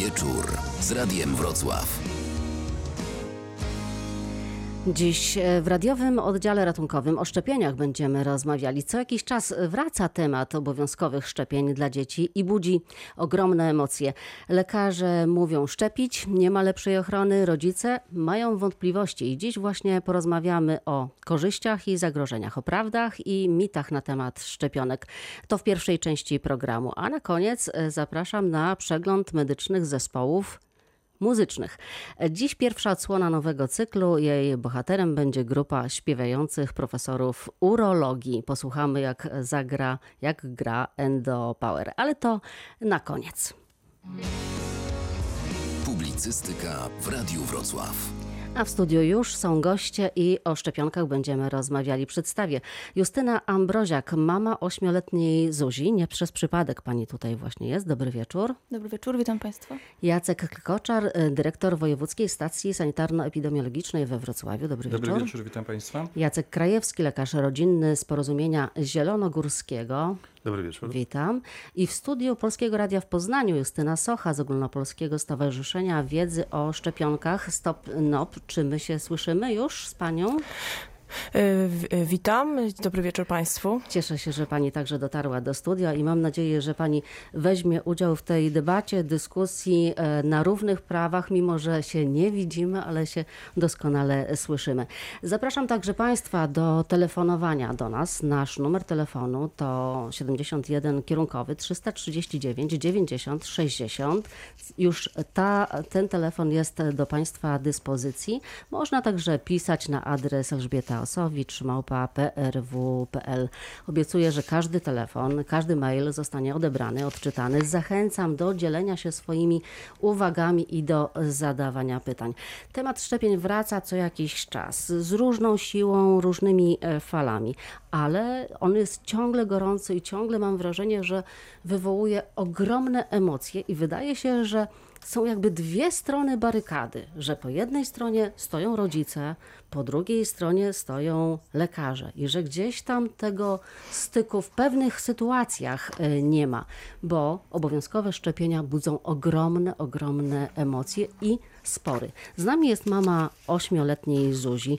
Wieczór z Radiem Wrocław. Dziś e, w radiowym oddziale ratunkowym o szczepieniach będziemy rozmawiali. Co jakiś czas wraca temat obowiązkowych szczepień dla dzieci i budzi ogromne emocje. Lekarze mówią szczepić, nie ma lepszej ochrony, rodzice mają wątpliwości i dziś właśnie porozmawiamy o korzyściach i zagrożeniach, o prawdach i mitach na temat szczepionek. To w pierwszej części programu, a na koniec e, zapraszam na przegląd medycznych zespołów muzycznych. Dziś pierwsza odsłona nowego cyklu. Jej bohaterem będzie grupa śpiewających profesorów urologii. Posłuchamy jak zagra, jak gra Endo Power, ale to na koniec. Publicystyka w Radiu Wrocław. A w studiu już są goście i o szczepionkach będziemy rozmawiali. Przedstawię Justyna Ambroziak, mama ośmioletniej Zuzi. Nie przez przypadek pani tutaj właśnie jest. Dobry wieczór. Dobry wieczór, witam Państwa. Jacek Koczar, dyrektor Wojewódzkiej Stacji Sanitarno-Epidemiologicznej we Wrocławiu. Dobry, Dobry wieczór. wieczór, witam Państwa. Jacek Krajewski, lekarz rodzinny z Porozumienia Zielonogórskiego. Dobry wieczór. Witam. I w studiu Polskiego Radia w Poznaniu Justyna Socha z Ogólnopolskiego Stowarzyszenia Wiedzy o Szczepionkach Stop NOP. Czy my się słyszymy już z Panią? Y, witam, dobry wieczór Państwu. Cieszę się, że Pani także dotarła do studia i mam nadzieję, że Pani weźmie udział w tej debacie, dyskusji e, na równych prawach, mimo że się nie widzimy, ale się doskonale słyszymy. Zapraszam także Państwa do telefonowania do nas. Nasz numer telefonu to 71 kierunkowy 339 90 60. Już ta, ten telefon jest do Państwa dyspozycji. Można także pisać na adres Elżbieta Osowicz, małpa prw.pl. Obiecuję, że każdy telefon, każdy mail zostanie odebrany, odczytany. Zachęcam do dzielenia się swoimi uwagami i do zadawania pytań. Temat szczepień wraca co jakiś czas, z różną siłą, różnymi e, falami, ale on jest ciągle gorący i ciągle mam wrażenie, że wywołuje ogromne emocje i wydaje się, że są jakby dwie strony barykady, że po jednej stronie stoją rodzice, po drugiej stronie stoją lekarze i że gdzieś tam tego styku w pewnych sytuacjach e, nie ma, bo obowiązkowe szczepienia budzą ogromne, ogromne emocje i spory. Z nami jest mama ośmioletniej Zuzi.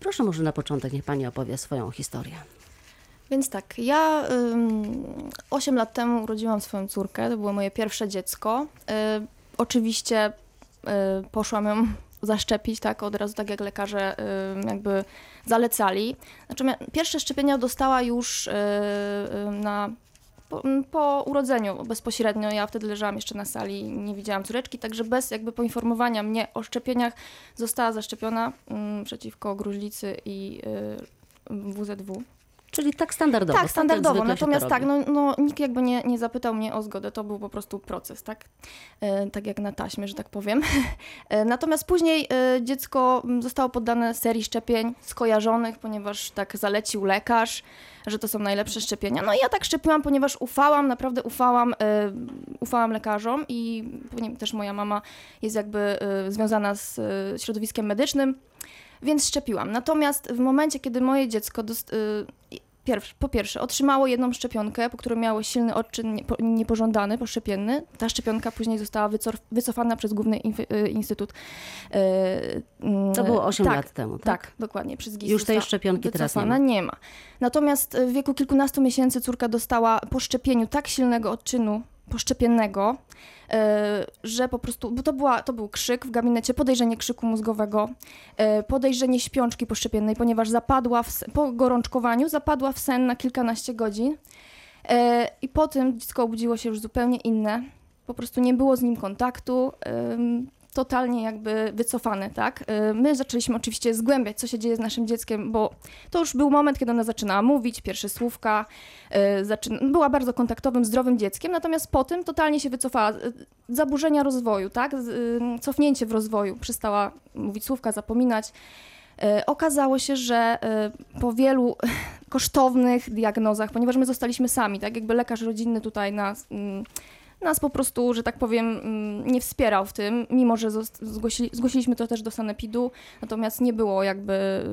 Proszę może na początek niech Pani opowie swoją historię. Więc tak, ja ym, 8 lat temu urodziłam swoją córkę, to było moje pierwsze dziecko. Y, oczywiście y, poszłam ją zaszczepić, tak, od razu tak jak lekarze y, jakby zalecali. Natomiast pierwsze szczepienia dostała już y, y, na po, po, urodzeniu bezpośrednio. Ja wtedy leżałam jeszcze na sali, nie widziałam córeczki, także bez jakby poinformowania mnie o szczepieniach została zaszczepiona przeciwko gruźlicy i WZW. Czyli tak standardowo. Tak, standardowo. Natomiast tak, no, no, nikt jakby nie, nie zapytał mnie o zgodę, to był po prostu proces, tak? E, tak jak na taśmie, że tak powiem. E, natomiast później e, dziecko zostało poddane serii szczepień skojarzonych, ponieważ tak zalecił lekarz, że to są najlepsze szczepienia. No i ja tak szczepiłam, ponieważ ufałam, naprawdę ufałam, e, ufałam lekarzom i też moja mama jest jakby e, związana z e, środowiskiem medycznym więc szczepiłam. Natomiast w momencie, kiedy moje dziecko dost, y, po pierwsze, otrzymało jedną szczepionkę, po której miało silny odczyn niepożądany, poszczepienny. Ta szczepionka później została wycofana przez Główny y, Instytut. Y, to było 8 tak, lat temu, tak? Tak, dokładnie. Przez GIS Już tej szczepionki teraz nie ma. nie ma. Natomiast w wieku kilkunastu miesięcy córka dostała po szczepieniu tak silnego odczynu poszczepiennego, e, że po prostu, bo to, była, to był krzyk w gabinecie, podejrzenie krzyku mózgowego, e, podejrzenie śpiączki poszczepiennej, ponieważ zapadła w, po gorączkowaniu zapadła w sen na kilkanaście godzin e, i po tym dziecko obudziło się już zupełnie inne, po prostu nie było z nim kontaktu, totalnie jakby wycofane, tak? Y, my zaczęliśmy oczywiście zgłębiać, co się dzieje z naszym dzieckiem, bo to już był moment, kiedy ona zaczynała mówić, pierwsze słówka, y, była bardzo kontaktowym, zdrowym dzieckiem, natomiast po tym totalnie się wycofała. Y, zaburzenia rozwoju, tak? Cofnięcie w rozwoju, przestała mówić słówka, zapominać. Okazało się, że po wielu kosztownych diagnozach, ponieważ my zostaliśmy sami, tak jakby lekarz rodzinny tutaj nas mm, nas po prostu, że tak powiem, mm, nie wspierał w tym, mimo że zgłosili, zgłosiliśmy to też do Sanepidu, natomiast nie było jakby,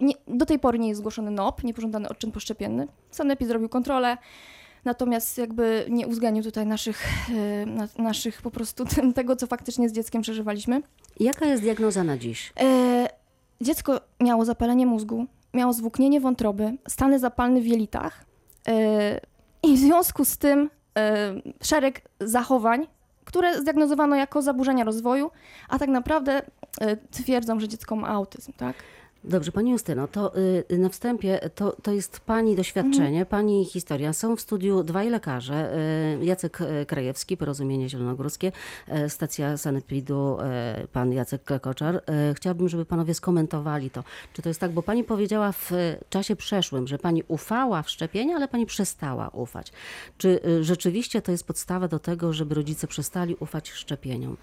nie, do tej pory nie jest zgłoszony NOP, niepożądany odczyn poszczepienny. Sanepid zrobił kontrolę, natomiast jakby nie uwzględnił tutaj naszych, na, naszych po prostu tego, co faktycznie z dzieckiem przeżywaliśmy. Jaka jest diagnoza na dziś? E, dziecko miało zapalenie mózgu, miało zwłóknienie wątroby, stany zapalne w jelitach e, i w związku z tym szereg zachowań, które zdiagnozowano jako zaburzenia rozwoju, a tak naprawdę e, twierdzą, że dziecko ma autyzm, tak? Dobrze, Pani Justyno, to y, na wstępie to, to jest Pani doświadczenie, Pani historia. Są w studiu dwaj lekarze, y, Jacek y, Krajewski, Porozumienie Zielonogórskie, y, stacja Sanepidu, y, Pan Jacek Klekoczar. Y, Chciałabym, żeby Panowie skomentowali to. Czy to jest tak, bo Pani powiedziała w y, czasie przeszłym, że Pani ufała w szczepienia, ale Pani przestała ufać. Czy y, rzeczywiście to jest podstawa do tego, żeby rodzice przestali ufać szczepieniom?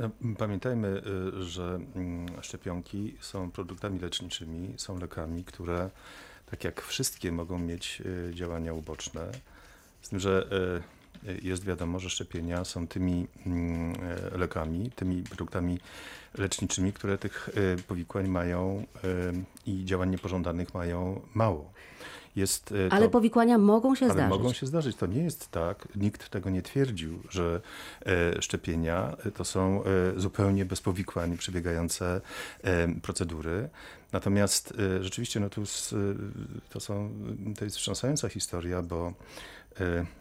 E, Pamiętajmy, y, że mm, szczepionki są produktami leczniczymi, są lekami, które tak jak wszystkie mogą mieć y, działania uboczne. Z tym, że y, jest wiadomo, że szczepienia są tymi mm, lekami, tymi produktami leczniczymi, które tych powikłań mają i działań niepożądanych mają mało. Jest, Ale to- powikłania mogą się ale zdarzyć. mogą się zdarzyć. To nie jest tak. Nikt tego nie twierdził, że e, szczepienia e, to są e, zupełnie bez powikłań przebiegające e, procedury. Natomiast e, rzeczywiście no, tu e, to, są, to jest wstrząsająca historia, bo e,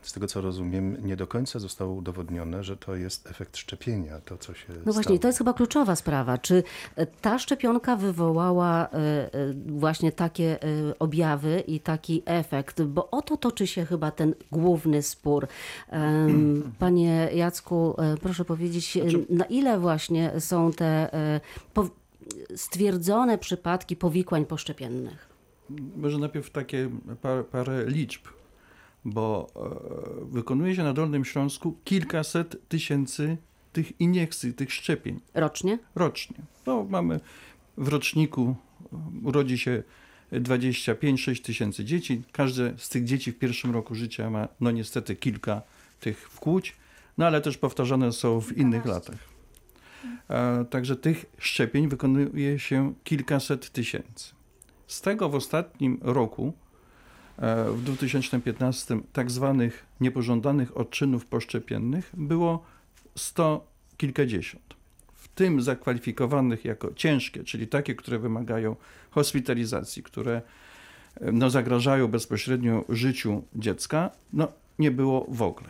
z tego co rozumiem, nie do końca zostało udowodnione, że to jest efekt szczepienia, to co się No właśnie, stało. to jest chyba kluczowa sprawa. Czy e, ta szczepionka wywołała e, e, właśnie takie e, objawy i taki efekt? Bo o to toczy się chyba ten główny spór. Panie Jacku, e, proszę powiedzieć, e, Znaczy- na ile właśnie są te e, stwierdzone przypadki powikłań poszczepiennych? Może najpierw takie parę, parę liczb, bo e, wykonuje się na Dolnym Śląsku kilkaset tysięcy tych iniekcji, tych szczepień Rocznie? rocznie. No, mamy w roczniku e, urodzi się 25-6 tysięcy dzieci. Każde z tych dzieci w pierwszym roku życia ma, no niestety, kilka tych wkłuć, no ale też powtarzane są w innych latach. E, Także tych szczepień wykonuje się kilkaset tysięcy. Z tego w ostatnim roku, w 2015, tak zwanych niepożądanych odczynów poszczepiennych było sto kilkadziesiąt. W tym zakwalifikowanych jako ciężkie, czyli takie, które wymagają hospitalizacji, które e, no, zagrażają bezpośrednio życiu dziecka, no, nie było w ogóle.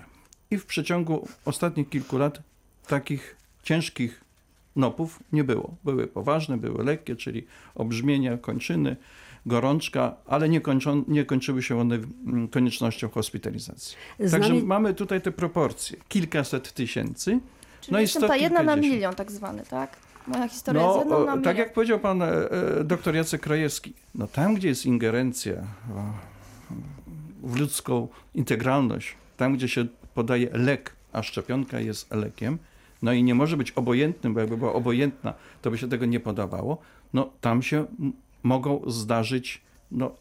I w przeciągu ostatnich kilku lat takich ciężkich nopów nie było. Były poważne, były lekkie, czyli obrzmienia, kończyny, gorączka, ale nie, kończą, nie kończyły się one mm, koniecznością hospitalizacji. Także mamy tutaj te proporcje. Kilkaset tysięcy. Czyli No i ta jedna na milion tak zwany, tak? Moja historia jest No, jedną na o, milion. tak jak powiedział pan e, e, doktor Jacek Krajewski, no tam, gdzie jest ingerencja o, w ludzką integralność, tam, gdzie się podaje lek, a szczepionka jest lekiem, no i nie może być obojętnym, bo jakby była obojętna, to by się tego nie podawało, no tam się mogą zdarzyć no,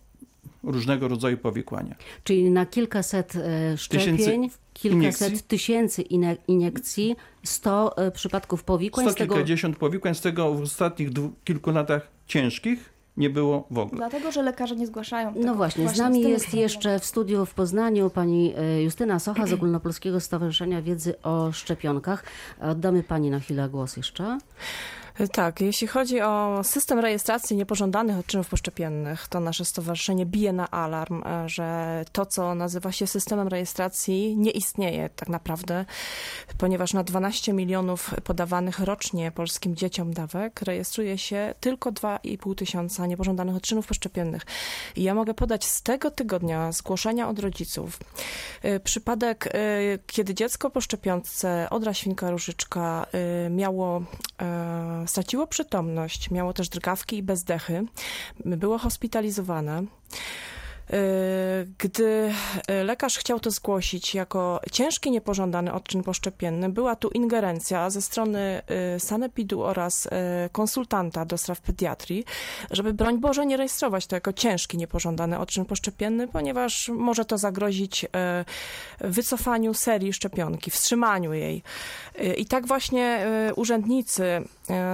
różnego rodzaju powikłania. Czyli na kilkaset e, szczepień, kilkaset iniekcji? tysięcy iniekcji, 100 e, przypadków powikłań. Sto z tego kilkadziesiąt powikłań, z tego w ostatnich dwu, kilku latach ciężkich nie było w ogóle. Dlatego, że lekarze nie zgłaszają tego. No właśnie, z nami z tym jest jeszcze w studiu w Poznaniu pani e, Justyna Socha z Ogólnopolskiego Stowarzyszenia Wiedzy o Szczepionkach. Oddamy pani na chwilę głos jeszcze. Tak, jeśli chodzi o system rejestracji niepożądanych odczynów poszczepiennych, to nasze stowarzyszenie bije na alarm, e, że to, co nazywa się systemem rejestracji, nie istnieje tak naprawdę, ponieważ na 12 milionów podawanych rocznie polskim dzieciom dawek rejestruje się tylko 2,5 tysiąca niepożądanych odczynów poszczepiennych. I ja mogę podać z tego tygodnia zgłoszenia od rodziców e, przypadek, e, kiedy dziecko po szczepionce odra świnka różyczka e, miało e, straciło przytomność, miało też drgawki i bezdechy, było hospitalizowane. E, Gdy e, lekarz chciał to zgłosić jako ciężki niepożądany odczyn poszczepienny, była tu ingerencja ze strony e, sanepidu oraz konsultanta do spraw pediatrii, żeby broń Boże nie rejestrować to jako ciężki niepożądany odczyn poszczepienny, ponieważ może to zagrozić wycofaniu serii szczepionki, wstrzymaniu jej. I tak właśnie urzędnicy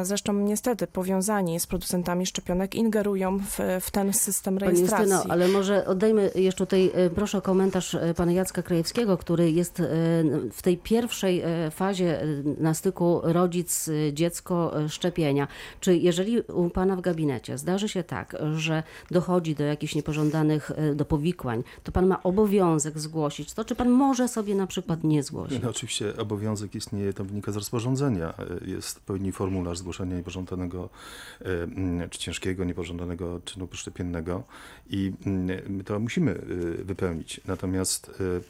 Zresztą niestety powiązani z producentami szczepionek ingerują w, w ten system rejestracji. Justyno, ale może oddajmy jeszcze tutaj, e, proszę o komentarz e, pana Jacka Krajewskiego, który jest e, w tej pierwszej e, fazie e, na styku rodzic, e, dziecko, e, szczepienia. Czy jeżeli u pana w gabinecie zdarzy się tak, że dochodzi do jakichś niepożądanych, e, do powikłań, to pan ma obowiązek zgłosić to, czy pan może sobie na przykład nie zgłosić? No, oczywiście obowiązek istnieje, to wynika z rozporządzenia. E, Jest odpowiedni formularz zgłoszenia niepożądanego czy ciężkiego niepożądanego czynu poszczepiennego i to musimy e, wypełnić. Natomiast e,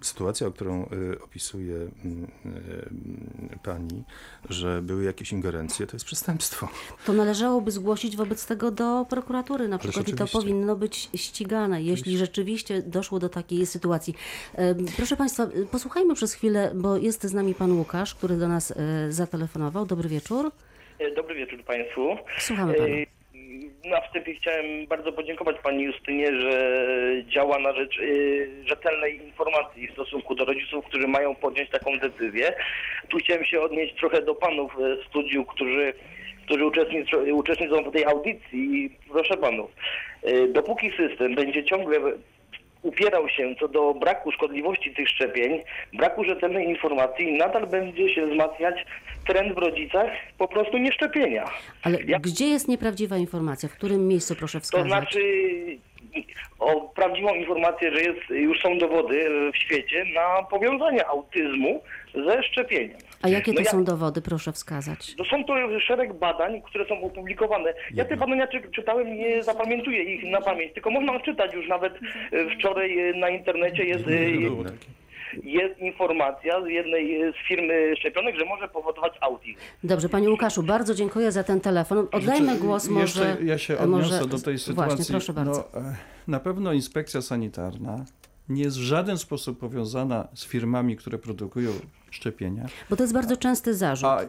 sytuacja, o którą e, opisuje mm, e, pani, że były jakieś ingerencje, to jest przestępstwo. To należałoby zgłosić wobec tego do prokuratury na przykład i to powinno być ścigane, jeśli rzeczywiście doszło do takiej sytuacji. Proszę Państwa, y, posłuchajmy przez chwilę, bo jest z nami Pan Łukasz, który do nas e, zatelefonował. Dobry wieczór. E, Dobry wieczór Państwu. Słuchamy Pana. Na wstępie chciałem bardzo podziękować Pani Justynie, że działa na rzecz e, rzetelnej informacji w stosunku do rodziców, którzy mają podjąć taką decyzję. Tu chciałem się odnieść trochę do Panów e, w studiu, którzy, którzy uczestniczą, uczestniczą w tej audycji. Proszę Panów, e, dopóki system będzie ciągle upierał się co do braku szkodliwości tych szczepień, braku rzetelnej informacji, nadal będzie się wzmacniać trend w rodzicach po prostu nieszczepienia. Ale ja- gdzie jest nieprawdziwa informacja? W którym miejscu proszę To wskazać? znaczy o prawdziwą informację, że jest, już są dowody w świecie na powiązanie autyzmu ze szczepieniem. A jakie to No ja- są dowody? Proszę wskazać. To są to szereg badań, które są opublikowane. Ja te badania czy, czytałem, nie zapamiętuję ich na pamięć, tylko można czytać już nawet e, wczoraj e, na internecie jest, e. jest informacja z jednej e, z firmy szczepionek, że może powodować autyzm. Dobrze, Panie Łukaszu, bardzo dziękuję za ten telefon. Oddajmy głos jeszcze może... Ja się e, może- odniosę do tej sytuacji. Właśnie, proszę bardzo. No, na pewno inspekcja sanitarna nie jest w żaden sposób powiązana z firmami, które produkują szczepienia. Bo to jest bardzo częsty zarzut. A e,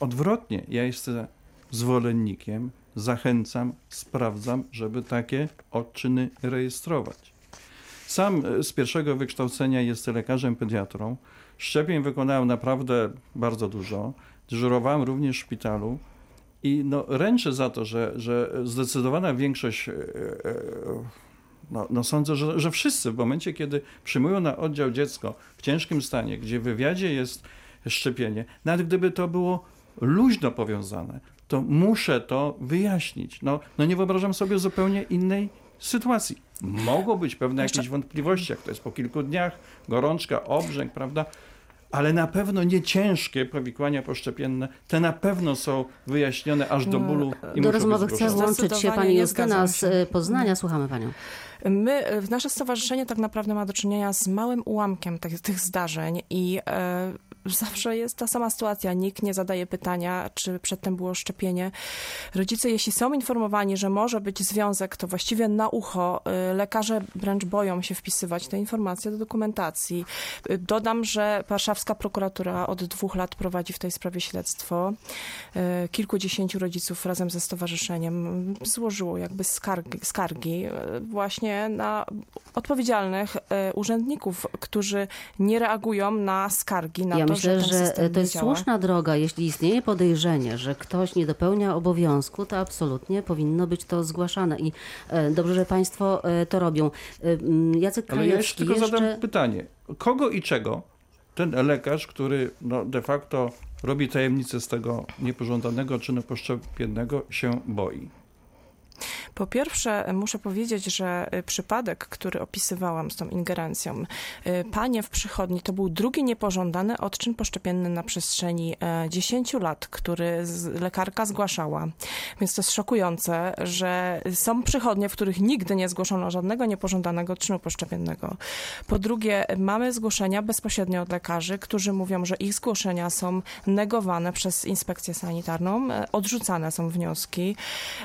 odwrotnie, ja jestem zwolennikiem, zachęcam, sprawdzam, żeby takie odczyny rejestrować. Sam e, z pierwszego wykształcenia jestem lekarzem pediatrą. Szczepień wykonałem naprawdę bardzo dużo. Dyżurowałem również w szpitalu. I no, ręczę za to, że, że zdecydowana większość, e, e, no, no sądzę, że, że wszyscy w momencie, kiedy przyjmują na oddział dziecko w ciężkim stanie, gdzie w wywiadzie jest szczepienie, nawet gdyby to było luźno powiązane, to muszę to wyjaśnić. No, no nie wyobrażam sobie zupełnie innej sytuacji. Mogą być pewne jakieś wątpliwości, jak to jest po kilku dniach, gorączka, obrzęk, prawda? Ale na pewno nie ciężkie powikłania poszczepienne, te na pewno są wyjaśnione aż do bólu i Do rozmowy zgłoszone. włączyć się Pani Justyna z e, Poznania. Słuchamy Panią. My, e, nasze stowarzyszenie tak naprawdę ma do czynienia z małym ułamkiem tych, tych zdarzeń i e, zawsze jest ta sama sytuacja. Nikt nie zadaje pytania, czy przedtem było szczepienie. Rodzice, jeśli są informowani, że może być związek, to właściwie na ucho e, lekarze wręcz boją się wpisywać te informacje do dokumentacji. E, Dodam, że warszawska prokuratura od dwóch lat prowadzi w tej sprawie śledztwo. E, Kilkudziesięciu rodziców razem ze stowarzyszeniem złożyło jakby skargi, skargi właśnie na odpowiedzialnych urzędników, którzy nie reagują na skargi, na ja to, myślę, że to jest działa. słuszna droga. Jeśli istnieje podejrzenie, że ktoś nie dopełnia obowiązku, to absolutnie powinno być to zgłaszane. I e, dobrze, że Państwo e, to robią. E, Jacek Ale ja jeszcze tylko jeszcze... zadam pytanie. Kogo i czego ten lekarz, który no, de facto robi tajemnicę z tego niepożądanego czynu poszczepiennego, się boi? Po pierwsze, muszę powiedzieć, że y, przypadek, który opisywałam z tą ingerencją, y, panie w przychodni, to był drugi niepożądany odczyn poszczepienny na przestrzeni e, 10 lat, który lekarka zgłaszała. Więc to jest szokujące, że są przychodnie, w których nigdy nie zgłoszono żadnego niepożądanego odczynu poszczepiennego. Po drugie, mamy zgłoszenia bezpośrednio od lekarzy, którzy mówią, że ich zgłoszenia są negowane przez inspekcję sanitarną, e, odrzucane są wnioski.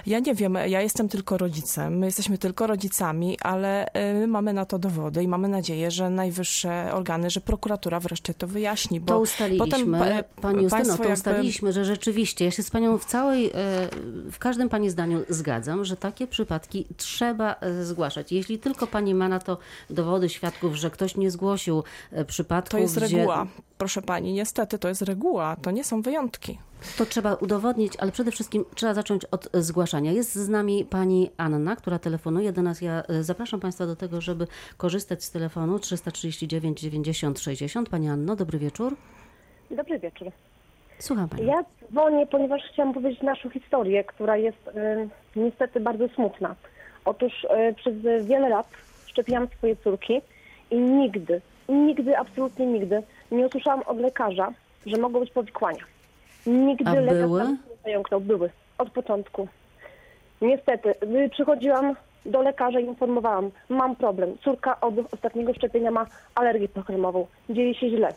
Ja nie wiem, ja jestem tylko rodzicem, my jesteśmy tylko rodzicami, ale y, my mamy na to dowody i mamy nadzieję, że najwyższe organy, że prokuratura wreszcie to wyjaśni, bo To ustaliliśmy, potem pa- Pani Justyno, to jakby- ustaliliśmy, że rzeczywiście, ja się z Panią w całej, e, w każdym Pani zdaniu zgadzam, że takie przypadki trzeba e, zgłaszać. Jeśli tylko Pani ma na to dowody świadków, że ktoś nie zgłosił e, przypadku, To jest gdzie... reguła, proszę pani, niestety to jest reguła, to nie są wyjątki. To trzeba udowodnić, ale przede wszystkim trzeba zacząć od zgłaszania. Jest z nami pani Anna, która telefonuje do nas. Ja e, zapraszam Państwa do tego, żeby korzystać z telefonu 339 90 60. Pani Anno, dobry wieczór. Dobry wieczór. Słucham Pani. Ja dzwonię, ponieważ chciałam powiedzieć naszą historię, która jest y, niestety bardzo smutna. Otóż y, przez wiele lat szczepiłam swoje córki i nigdy, nigdy, absolutnie nigdy nie usłyszałam od lekarza, że mogą być powikłania. Nigdy A lekarz były? nie zająknął. Były, od początku. Niestety, y, przychodziłam do lekarza i informowałam, mam problem. Córka od ostatniego szczepienia ma alergię pokremową. Dzieje się źle.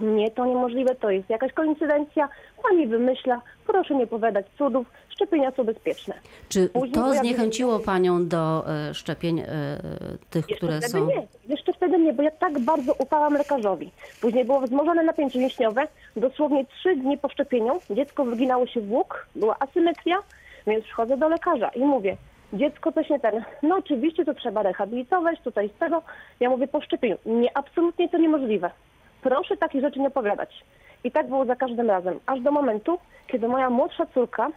Nie, to niemożliwe, to jest jakaś koincydencja. Pani wymyśla, proszę nie powiadać cudów, szczepienia są bezpieczne. Czy Później to zniechęciło się- Panią do e, szczepień e, tych, Jeszcze które są... nie, jeszcze wtedy nie, bo ja tak bardzo ufałam lekarzowi. Później było wzmożone napięcie mięśniowe. Dosłownie trzy dni po szczepieniu dziecko wyginało się w łuk, była asymetria, więc przychodzę do lekarza i mówię, dziecko coś nie ten. No oczywiście to trzeba rehabilitować, tutaj z tego. Ja mówię po szczepieniu. Nie, absolutnie to niemożliwe. Proszę takich rzeczy nie opowiadać. I tak było za każdym razem. Aż do momentu, kiedy moja młodsza córka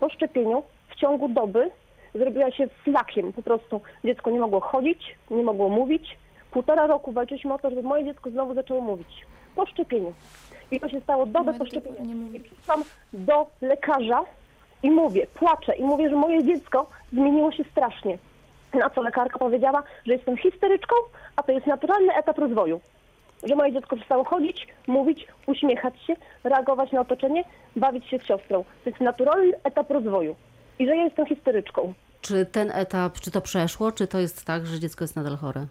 po szczepieniu w ciągu doby zrobiła się flakiem. Po prostu dziecko nie mogło chodzić, nie mogło mówić. Półtora roku walczyliśmy o to, żeby moje dziecko znowu zaczęło mówić. Po szczepieniu. I to się stało dobę po szczepieniu. I przyszłam do lekarza i mówię, płaczę i mówię, że moje dziecko zmieniło się strasznie. Na co lekarka powiedziała, że jestem histeryczką, a to jest naturalny etap rozwoju. Że moje dziecko przestało chodzić, mówić, uśmiechać się, reagować na otoczenie, bawić się z siostrą. To jest naturalny etap rozwoju. I że ja jestem histeryczką. Czy ten etap, czy to przeszło, czy to jest tak, że dziecko jest nadal chore?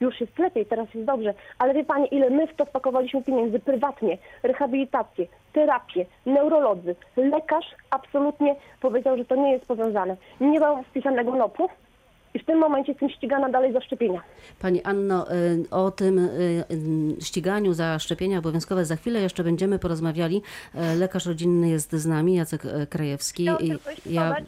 Już jest lepiej, teraz jest dobrze. Ale wie Pani, ile my w to wpakowaliśmy pieniędzy prywatnie, rehabilitację, terapię, neurolodzy. Lekarz absolutnie powiedział, że to nie jest powiązane. Nie mam wpisanego NOP-u i w tym momencie jestem ścigana dalej za szczepienia. Pani Anno, y, o tym y, y, ściganiu za szczepienia obowiązkowe za chwilę jeszcze będziemy porozmawiali. Lekarz rodzinny jest z nami, Jacek Krajewski. Ja, że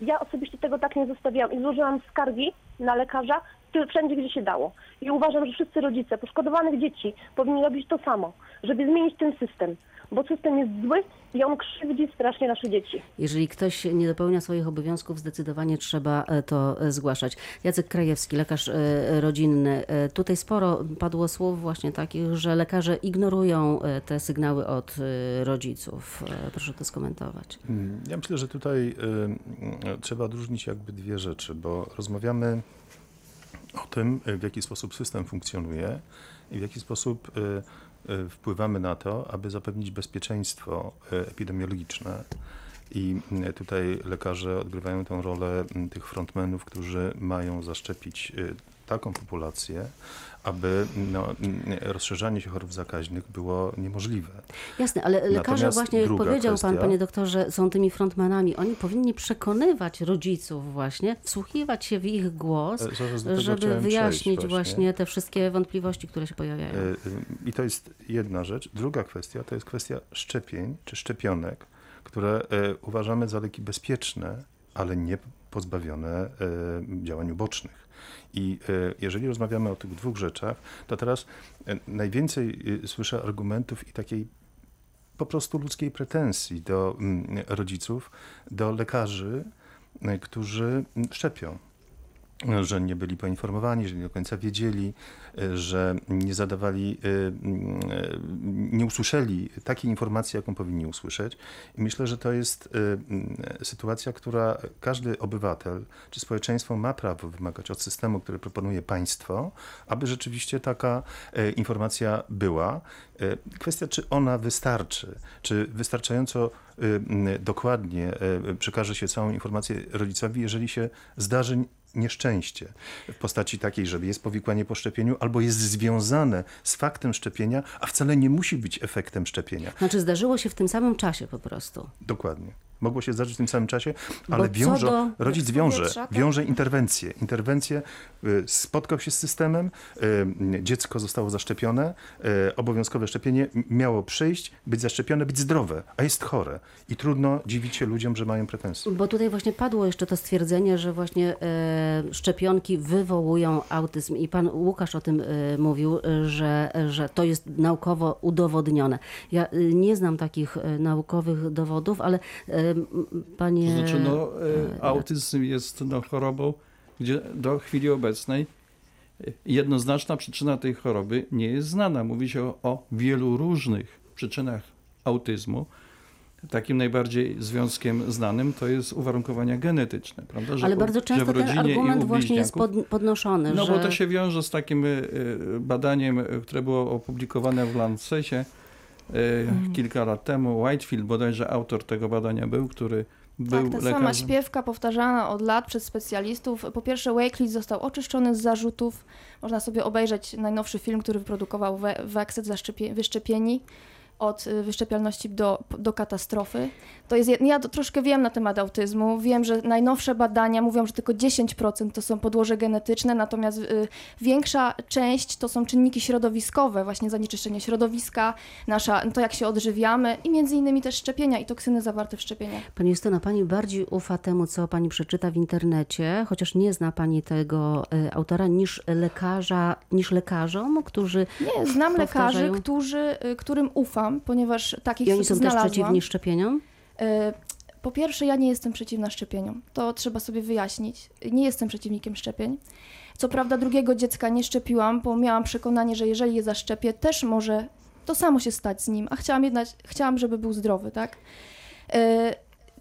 ja osobiście tego tak nie zostawiałam i złożyłam skargi na lekarza wszędzie, gdzie się dało. I uważam, że wszyscy rodzice poszkodowanych dzieci powinni robić to samo, żeby zmienić ten system, bo system jest zły i on krzywdzi strasznie nasze dzieci. jeżeli ktoś nie dopełnia swoich obowiązków, zdecydowanie trzeba e, to e, zgłaszać. Jacek Krajewski, lekarz e, rodzinny. Tutaj sporo padło słów właśnie takich, że lekarze ignorują te sygnały od rodziców. Proszę to skomentować. Ja myślę, że tutaj trzeba odróżnić jakby dwie rzeczy, bo rozmawiamy o tym, w jaki sposób system funkcjonuje i w jaki sposób wpływamy na to, aby zapewnić bezpieczeństwo y, epidemiologiczne. I y, tutaj lekarze odgrywają tę rolę y, tych frontmenów, którzy mają zaszczepić y, taką populację, aby no, rozszerzanie się chorób zakaźnych było niemożliwe. Jasne, ale lekarze Natomiast właśnie, jak powiedział pan, kwestia- panie doktorze, są tymi frontmanami. Oni powinni przekonywać rodziców właśnie, wsłuchiwać się w ich głos, E, zaraz żeby wyjaśnić właśnie. właśnie. te wszystkie wątpliwości, które się pojawiają. Y, y, I to jest jedna rzecz. Druga kwestia to jest kwestia szczepień czy szczepionek, które uważamy za leki bezpieczne, ale nie pozbawione y, działań ubocznych. I y, jeżeli rozmawiamy o tych dwóch rzeczach, to teraz y, najwięcej słyszę argumentów i takiej po prostu ludzkiej pretensji do mm, rodziców, do lekarzy, którzy mm, szczepią że nie byli poinformowani, że nie do końca wiedzieli, y, że nie zadawali, y, y, nie usłyszeli takiej informacji, jaką powinni usłyszeć. I myślę, że to jest sytuacja, która każdy obywatel czy społeczeństwo ma prawo wymagać od systemu, który proponuje państwo, aby rzeczywiście taka informacja była. Kwestia, czy ona wystarczy, czy wystarczająco dokładnie przekaże się całą informację rodzicowi, jeżeli się zdarzy nieszczęście w postaci takiej, że jest powikłanie po szczepieniu albo jest związane z faktem szczepienia, a wcale nie musi być efektem szczepienia. Znaczy zdarzyło się w tym samym czasie po prostu. Dokładnie. Mogło się zdarzyć w tym samym czasie, Bo ale wiąże, do- rodzic wiąże, tak? wiąże interwencje. Interwencje, y, spotkał się z systemem, y, dziecko zostało zaszczepione, y, obowiązkowe szczepienie miało przyjść, być zaszczepione, być zdrowe, a jest chore. I trudno dziwić się ludziom, że mają pretensje. Bo tutaj właśnie padło jeszcze to stwierdzenie, że właśnie e, szczepionki wywołują autyzm i pan Łukasz o tym e, mówił, e, że, że to jest naukowo udowodnione. Ja nie znam takich naukowych dowodów, ale panie... To znaczy, no, e, autyzm jest no, chorobą, gdzie do chwili obecnej e, jednoznaczna przyczyna tej choroby nie jest znana. Mówi się o, o wielu różnych przyczynach autyzmu. Takim najbardziej związkiem znanym to jest uwarunkowania genetyczne, prawda? Że ale u- bardzo często ten argument właśnie jest pod, podnoszony, No że... bo to się wiąże z takim badaniem, które było opublikowane w Lancecie y, Mhm. kilka lat temu. Whitefield bodajże autor tego badania był, który był tak, ta sama lekarzem. śpiewka powtarzana od lat przez specjalistów. Po pierwsze, Wakely został oczyszczony z zarzutów. Można sobie obejrzeć najnowszy film, który wyprodukował We- Wexet zaszczepie- wyszczepieni od y, wyszczepialności do, do katastrofy. To jest, ja troszkę wiem na temat autyzmu. Wiem, że najnowsze badania mówią, że tylko 10% to są podłoże genetyczne, natomiast y, większa część to są czynniki środowiskowe, właśnie zanieczyszczenie środowiska, nasza, to jak się odżywiamy i między innymi też szczepienia i toksyny zawarte w szczepieniach. Pani Justyna, pani bardziej ufa temu, co pani przeczyta w internecie, chociaż nie zna pani tego e, autora, niż lekarza, niż lekarzom, którzy Nie, znam lekarzy, powtarzają- którzy, y, którym ufam, ponieważ takich i oni są znalazłam. też przeciwni szczepieniom? Y, Po pierwsze, ja nie jestem przeciwna szczepieniom. To trzeba sobie wyjaśnić. Nie jestem przeciwnikiem szczepień. Co prawda drugiego dziecka nie szczepiłam, bo miałam przekonanie, że jeżeli je zaszczepię, też może to samo się stać z nim, a chciałam jednak, chciałam, żeby był zdrowy, tak?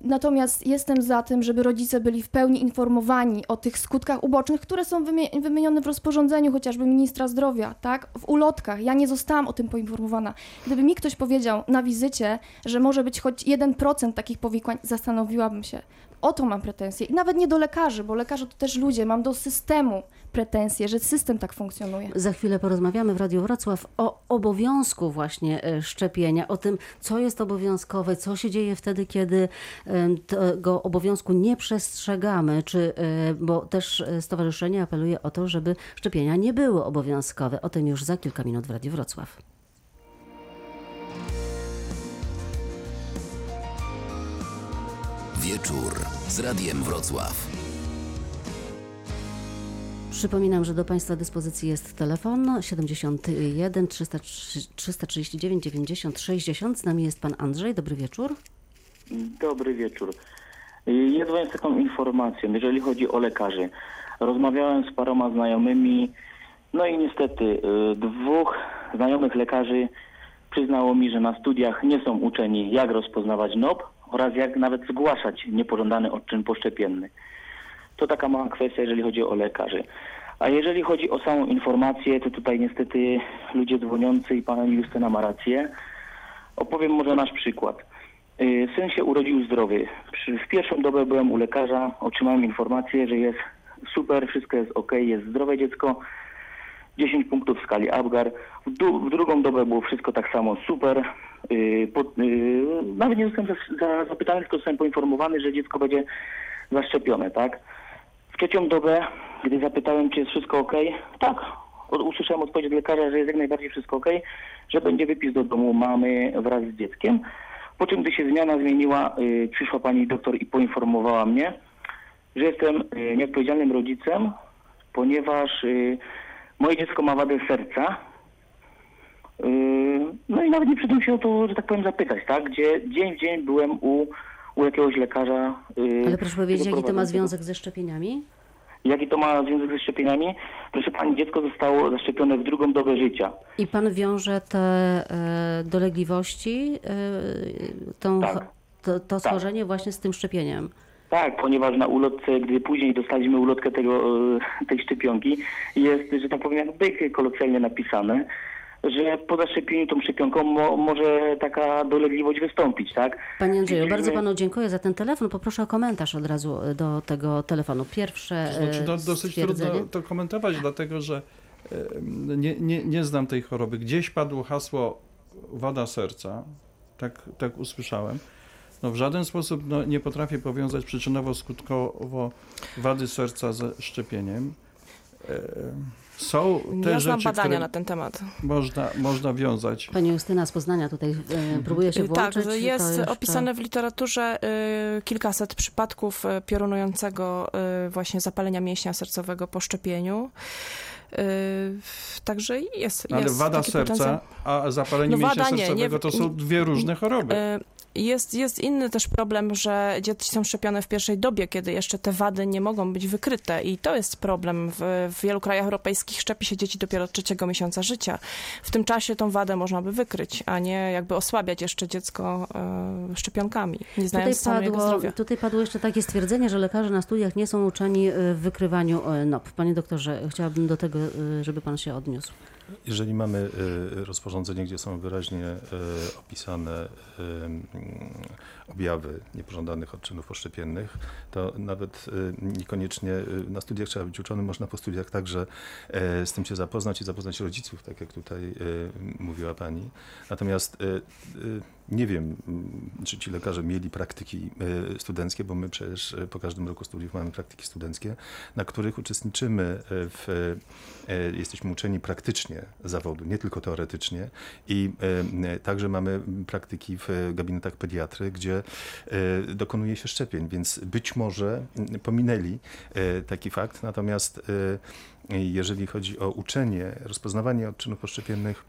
Natomiast jestem za tym, żeby rodzice byli w pełni informowani o tych skutkach ubocznych, które są wymie- wymienione w rozporządzeniu chociażby ministra zdrowia, tak? W ulotkach. Ja nie zostałam o tym poinformowana. Gdyby mi ktoś powiedział na wizycie, że może być choć 1% takich powikłań, zastanowiłabym się. O to mam pretensje. I nawet nie do lekarzy, bo lekarze to też ludzie. Mam do systemu pretensje, że system tak funkcjonuje. Za chwilę porozmawiamy w Radiu Wrocław o obowiązku właśnie e, szczepienia, o tym, co jest obowiązkowe, co się dzieje wtedy, kiedy em, tego obowiązku nie przestrzegamy, czy, e, bo też e, stowarzyszenie apeluje o to, żeby szczepienia nie były obowiązkowe. O tym już za kilka minut w Radiu Wrocław. Wieczór z Radiem Wrocław. Przypominam, że do Państwa dyspozycji jest telefon 71 339 90 60. Z nami jest Pan Andrzej. Dobry wieczór. Dobry wieczór. Ja dzwonię z taką informacją, jeżeli chodzi o lekarzy. Rozmawiałem z paroma znajomymi, no i niestety y, dwóch znajomych lekarzy przyznało mi, że na studiach nie są uczeni, jak rozpoznawać NOP oraz jak nawet zgłaszać niepożądany odczyn poszczepienny. To taka mała kwestia, jeżeli chodzi o lekarzy. A jeżeli chodzi o samą informację, to tutaj niestety ludzie dzwoniący i pani Justyna ma rację. Opowiem może nasz przykład. Y, Syn się urodził zdrowy. W pierwszą dobę byłem u lekarza, otrzymałem informację, że jest super, wszystko jest ok, jest zdrowe dziecko. 10 punktów w skali Apgar. W, du- w drugą dobę było wszystko tak samo super. Yy, po, yy, nawet nie zostałem za, za, zapytany, tylko zostałem poinformowany, że dziecko będzie zaszczepione, tak? Trzecią dobę, gdy zapytałem, czy jest wszystko ok, tak, usłyszałem odpowiedź od lekarza, że jest jak najbardziej wszystko ok, że będzie wypis do domu mamy wraz z dzieckiem. Po czym, gdy się zmiana zmieniła, y, przyszła pani doktor i poinformowała mnie, że jestem y, nieodpowiedzialnym rodzicem, ponieważ y, moje dziecko ma wadę serca. Y, no i nawet nie przyszedłem się o to, że tak powiem, zapytać, tak? Gdzie dzień w dzień byłem u, u jakiegoś lekarza. y, Ale proszę powiedzieć, jaki to ma związek ze szczepieniami? Jaki to ma związek ze szczepieniami? Proszę pani, dziecko zostało zaszczepione w drugą dobę życia. I pan wiąże te e, dolegliwości, e, tą, Tak. to, to schorzenie właśnie z tym szczepieniem. Tak, ponieważ na ulotce, gdy później dostaliśmy ulotkę tego, e, tej szczepionki, jest, że tak powiem, jak byk kolokwialnie napisane, że po zaszczepieniu tą szczepionką mo, może taka dolegliwość wystąpić, tak? Panie Andrzeju, Widzimy- bardzo panu dziękuję za ten telefon. Poproszę o komentarz od razu e, do tego telefonu. Pierwsze To znaczy, e, dosyć trudno to komentować, dlatego że e, nie, nie, nie znam tej choroby. Gdzieś padło hasło wada serca, tak, tak usłyszałem. no w żaden sposób no, nie potrafię powiązać przyczynowo-skutkowo wady serca ze szczepieniem. E, Są te Ja znam rzeczy, badania które na ten temat. można, można wiązać. Pani Justyna z Poznania tutaj e, próbuje się Y, włączyć. Tak, jest opisane w literaturze y, kilkaset przypadków y, piorunującego y, właśnie zapalenia mięśnia sercowego po szczepieniu. Y, Także jest. Ale jest wada serca, potencjał. a zapalenie No mięśnia sercowego nie- to są dwie różne choroby. Y, Jest, jest inny też problem, że dzieci są szczepione w pierwszej dobie, kiedy jeszcze te wady nie mogą być wykryte i to jest problem. W, w wielu krajach europejskich szczepi się dzieci dopiero od trzeciego miesiąca życia. W tym czasie tą wadę można by wykryć, a nie jakby osłabiać jeszcze dziecko e, szczepionkami, nie Tutaj znając jego padło, zdrowia. tutaj padło jeszcze takie stwierdzenie, że lekarze na studiach nie są uczeni e, w wykrywaniu e, NOP. Panie doktorze, chciałabym do tego, żeby pan się odniósł. Jeżeli mamy y, rozporządzenie, gdzie są wyraźnie y, opisane mm, objawy niepożądanych odczynów poszczepiennych, to nawet niekoniecznie na studiach trzeba być uczonym, można po studiach także e, z tym się zapoznać i zapoznać rodziców, tak jak tutaj mówiła pani. Natomiast nie wiem, mm, czy ci lekarze mieli praktyki y, studenckie, bo my przecież y, po każdym roku studiów mamy praktyki studenckie, na których uczestniczymy y, w, jesteśmy uczeni praktycznie zawodu, nie tylko teoretycznie. I także mamy praktyki w gabinetach pediatry, gdzie dokonuje się szczepień, więc być może pominęli taki fakt, natomiast jeżeli chodzi o uczenie, rozpoznawanie odczynów poszczepiennych,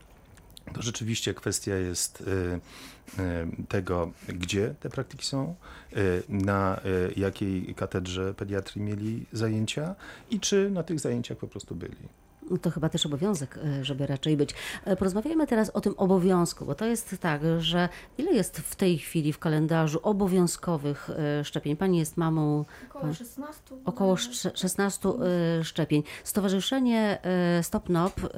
to rzeczywiście kwestia jest y, y, tego, gdzie te praktyki są, y, na jakiej katedrze pediatrii mieli zajęcia i czy na tych zajęciach po prostu byli. No To chyba też obowiązek, e, żeby raczej być. E, Porozmawiajmy teraz o tym obowiązku, bo to jest tak, że ile jest w tej chwili w kalendarzu obowiązkowych e, szczepień? Pani jest mamą Około 16. około sz- 16 e, szczepień. Stowarzyszenie Stop NOP e,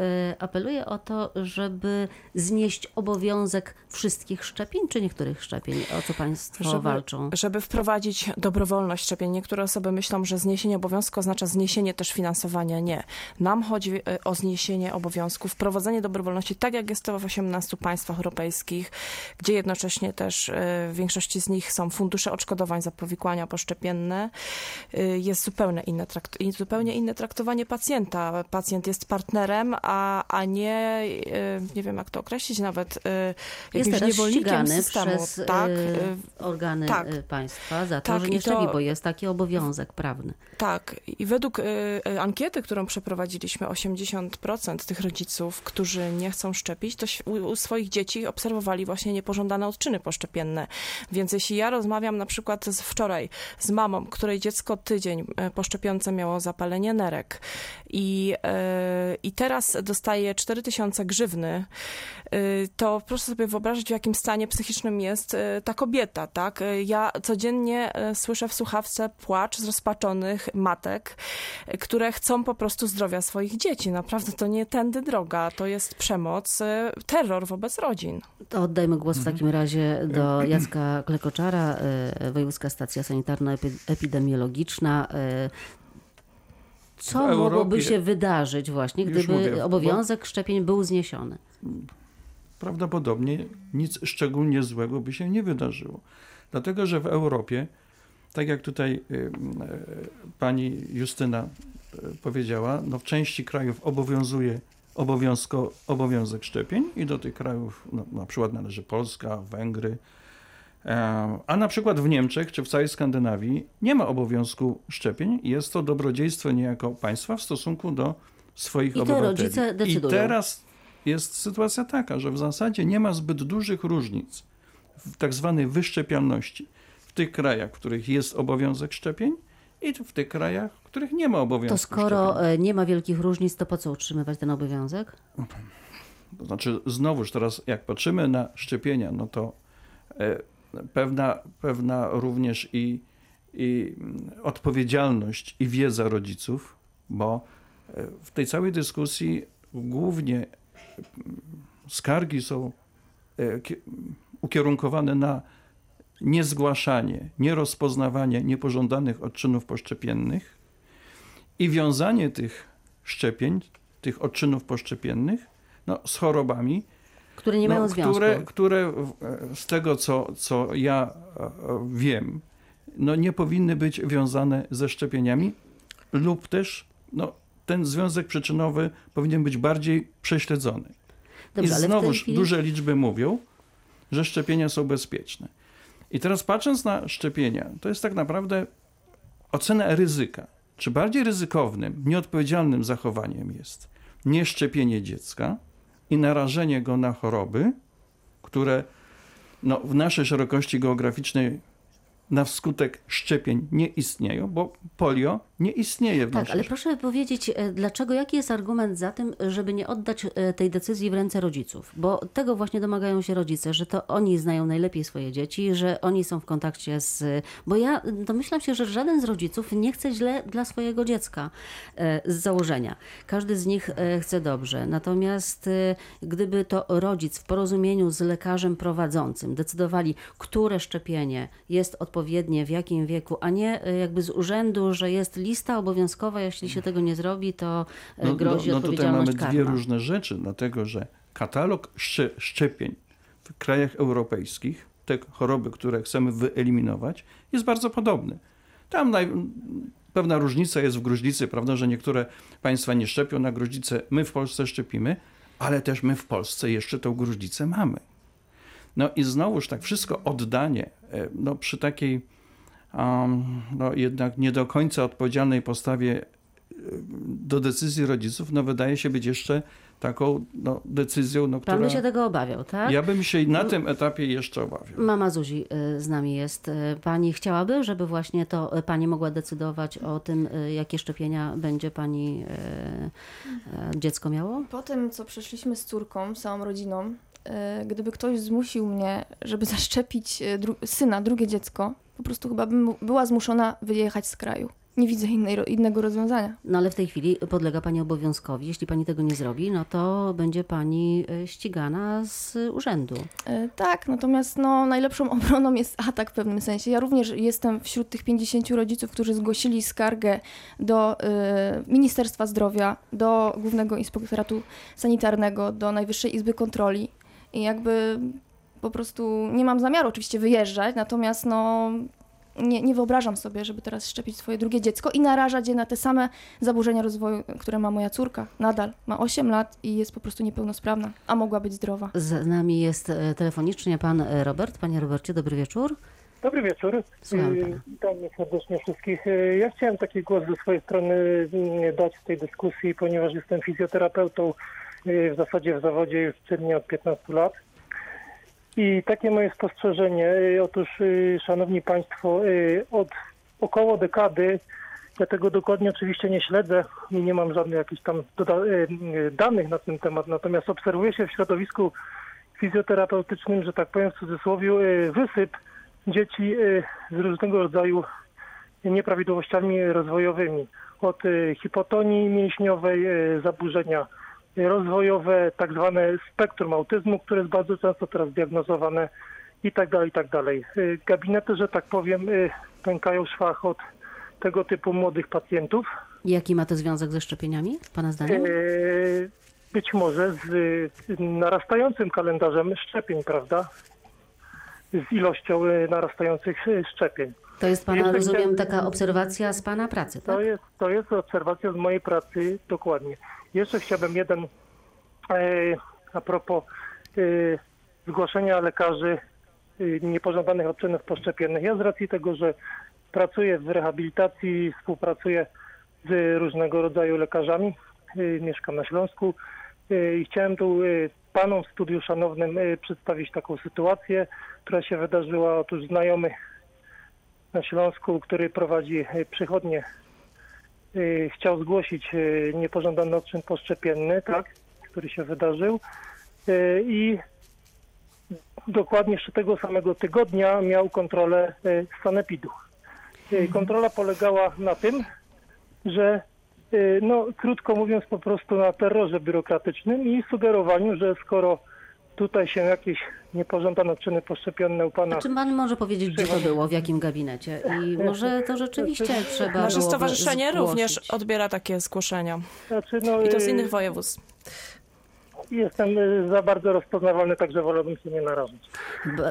apeluje o to, żeby znieść obowiązek wszystkich szczepień, czy niektórych szczepień? O co Państwo Żeby- walczą? Żeby wprowadzić dobrowolność szczepień. Niektóre osoby myślą, że zniesienie obowiązku oznacza zniesienie też finansowania. Nie. Nam chodzi o zniesienie obowiązku, wprowadzenie dobrowolności, tak jak jest to w 18 państwach europejskich, gdzie jednocześnie też e, w większości z nich są fundusze odszkodowań za powikłania poszczepienne. E, Jest zupełnie inne, trakt- zupełnie inne traktowanie pacjenta. Pacjent jest partnerem, a, a nie, nie wiem jak to określić nawet, Jest jakimś teraz niewolnikiem systemu. przez tak, organy tak. państwa za to, Tak, że nie szczepi, bo jest taki obowiązek prawny. Tak, i według y, y, ankiety, którą przeprowadziliśmy, 80% tych rodziców, którzy nie chcą szczepić, to u, swoich dzieci obserwowali właśnie niepożądane odczyny poszczepienne. Więc jeśli ja rozmawiam na przykład z wczoraj z mamą, której dziecko tydzień y, po szczepionce miało zapalenie nerek i, y, i teraz dostaje 4000 grzywny, y, to proszę sobie wyobrazić, w jakim stanie psychicznym jest ta kobieta, tak? Ja codziennie słyszę w słuchawce płacz zrozpaczonych matek, które chcą po prostu zdrowia swoich dzieci. Naprawdę to nie tędy droga, to jest przemoc, y, terror wobec rodzin. To oddajmy głos Mhm. w takim razie do Jacka Klekoczara, e, Wojewódzka Stacja Sanitarno-Epidemiologiczna. E, Co mogłoby się wydarzyć właśnie, gdyby mówię, obowiązek szczepień był zniesiony? prawdopodobnie nic szczególnie złego by się nie wydarzyło. Dlatego, że w Europie, tak jak tutaj y, y, pani Justyna y, powiedziała, no w części krajów obowiązuje obowiązko, obowiązek szczepień i do tych krajów no, na przykład należy Polska, Węgry, e, a na przykład w Niemczech czy w całej Skandynawii nie ma obowiązku szczepień. Jest to dobrodziejstwo niejako państwa w stosunku do swoich I te obywateli. rodzice decydują. I teraz jest sytuacja taka, że w zasadzie nie ma zbyt dużych różnic w tak zwanej wyszczepialności w tych krajach, w których jest obowiązek szczepień i w tych krajach, w których nie ma obowiązku To skoro e, nie ma wielkich różnic, to po co utrzymywać ten obowiązek? To znaczy, znowuż teraz jak patrzymy na szczepienia, no to e, pewna, pewna również i, i mm, odpowiedzialność i wiedza rodziców, bo e, w tej całej dyskusji głównie mm, skargi są kie- ukierunkowane na niezgłaszanie, nierozpoznawanie niepożądanych odczynów poszczepiennych i wiązanie tych szczepień, tych odczynów poszczepiennych no, z chorobami, Które nie mają związku. Które, które e, z tego, co, co ja e, e, wiem, no nie powinny być wiązane ze szczepieniami lub też no, ten związek przyczynowy powinien być bardziej prześledzony. Dobrze, I znowuż chwili... duże liczby mówią, że szczepienia są bezpieczne. I teraz patrząc na szczepienia, to jest tak naprawdę ocena ryzyka. Czy bardziej ryzykownym, nieodpowiedzialnym zachowaniem jest nieszczepienie dziecka i narażenie go na choroby, które no, w naszej szerokości geograficznej na wskutek szczepień nie istnieją, bo polio nie istnieje w Tak, ale proszę powiedzieć, e, dlaczego, jaki jest argument za tym, żeby nie oddać e, tej decyzji w ręce rodziców? Bo tego właśnie domagają się rodzice, że to oni znają najlepiej swoje dzieci, że oni są w kontakcie z... Bo ja domyślam się, że żaden z rodziców nie chce źle dla swojego dziecka e, z założenia. Każdy z nich chce dobrze. Natomiast gdyby to rodzic w porozumieniu z lekarzem prowadzącym decydowali, które szczepienie jest odpowiednie, w jakim wieku, a nie jakby z urzędu, że jest lista obowiązkowa, jeśli się tego nie zrobi, to e, grozi no, no tutaj odpowiedzialność mamy dwie karna. różne rzeczy, dlatego że katalog szcze- szczepień w krajach europejskich, te choroby, które chcemy wyeliminować, jest bardzo podobny. Tam naj... pewna różnica jest w gruźlicy, prawda, że niektóre państwa nie szczepią na gruźlicę, my w Polsce szczepimy, ale też my w Polsce jeszcze tą gruźlicę mamy. No i znowuż tak wszystko oddanie e, no, przy takiej no, jednak nie do końca odpowiedzialnej postawie do decyzji rodziców, no wydaje się być jeszcze taką no, decyzją, no, Pan która... by się tego obawiał, tak? Ja bym się na tym etapie jeszcze obawiał. Mama Zuzi y, z nami jest. Y, Pani chciałaby, żeby właśnie to pani mogła decydować o tym, jakie szczepienia będzie pani dziecko miało? Po tym, co przeszliśmy z córką, całą rodziną, e, gdyby ktoś zmusił mnie, żeby zaszczepić e, dru- syna, drugie dziecko, po prostu chyba bym była zmuszona wyjechać z kraju. Nie widzę innej, innego rozwiązania. No ale w tej chwili podlega pani obowiązkowi. Jeśli pani tego nie zrobi, no to będzie pani y, ścigana z urzędu. E, Tak, natomiast no, najlepszą obroną jest atak w pewnym sensie. Ja również jestem wśród tych 50 rodziców, którzy zgłosili skargę do e, Ministerstwa Zdrowia, do Głównego Inspektoratu Sanitarnego, do Najwyższej Izby Kontroli. I jakby po prostu nie mam zamiaru oczywiście wyjeżdżać, natomiast no, nie, nie wyobrażam sobie, żeby teraz szczepić swoje drugie dziecko i narażać je na te same zaburzenia rozwoju, które ma moja córka. Nadal ma 8 lat i jest po prostu niepełnosprawna, a mogła być zdrowa. Z nami jest e, telefonicznie pan e, Robert. Panie Robercie, dobry wieczór. Dobry wieczór. Witam serdecznie wszystkich. Y, Ja chciałem taki głos ze swojej strony dać w tej dyskusji, ponieważ jestem fizjoterapeutą w zasadzie w zawodzie już czynnie od 15 lat. I takie moje spostrzeżenie. y, Otóż, y, szanowni państwo, y, od około dekady, ja tego dokładnie oczywiście nie śledzę i nie mam żadnych jakichś tam danych na ten temat, natomiast obserwuję się w środowisku fizjoterapeutycznym, że tak powiem w cudzysłowie, wysyp dzieci z różnego rodzaju nieprawidłowościami rozwojowymi. Od hipotonii mięśniowej, zaburzenia rozwojowe, tak zwane spektrum autyzmu, które jest bardzo często teraz diagnozowane i tak dalej, i tak dalej. Y, Gabinety, że tak powiem, y, pękają szwach od tego typu młodych pacjentów. Jaki ma to związek ze szczepieniami, pana zdaniem? Y, Być może z narastającym kalendarzem szczepień, prawda? Z ilością narastających szczepień. To jest pana, Jeszcze rozumiem, taka obserwacja z pana pracy, tak? To jest, to jest obserwacja z mojej pracy, dokładnie. Jeszcze chciałbym jeden, e, a propos e, zgłoszenia lekarzy e, niepożądanych odczynów poszczepiennych. Ja z racji tego, że pracuję w rehabilitacji, współpracuję z różnego rodzaju lekarzami, mieszkam na Śląsku i chciałem tu panom w studiu szanownym przedstawić taką sytuację, która się wydarzyła. Otóż znajomy na Śląsku, który prowadzi przychodnie, chciał zgłosić e, niepożądany odczyn poszczepienny, tak, który się wydarzył E, i dokładnie jeszcze tego samego tygodnia miał kontrolę sanepidu. E, Kontrola polegała na tym, że no, krótko mówiąc po prostu na terrorze biurokratycznym i sugerowaniu, że skoro tutaj się jakieś niepożądane odczyny poszczepienne u pana Czy pan może powiedzieć, gdzie to było, w jakim gabinecie? I może to rzeczywiście trzeba Nasze stowarzyszenie zgłosić. również odbiera takie zgłoszenia. Znaczy, no, I to z y, innych województw. Jestem y, za bardzo rozpoznawalny, także wolałbym się nie narażać.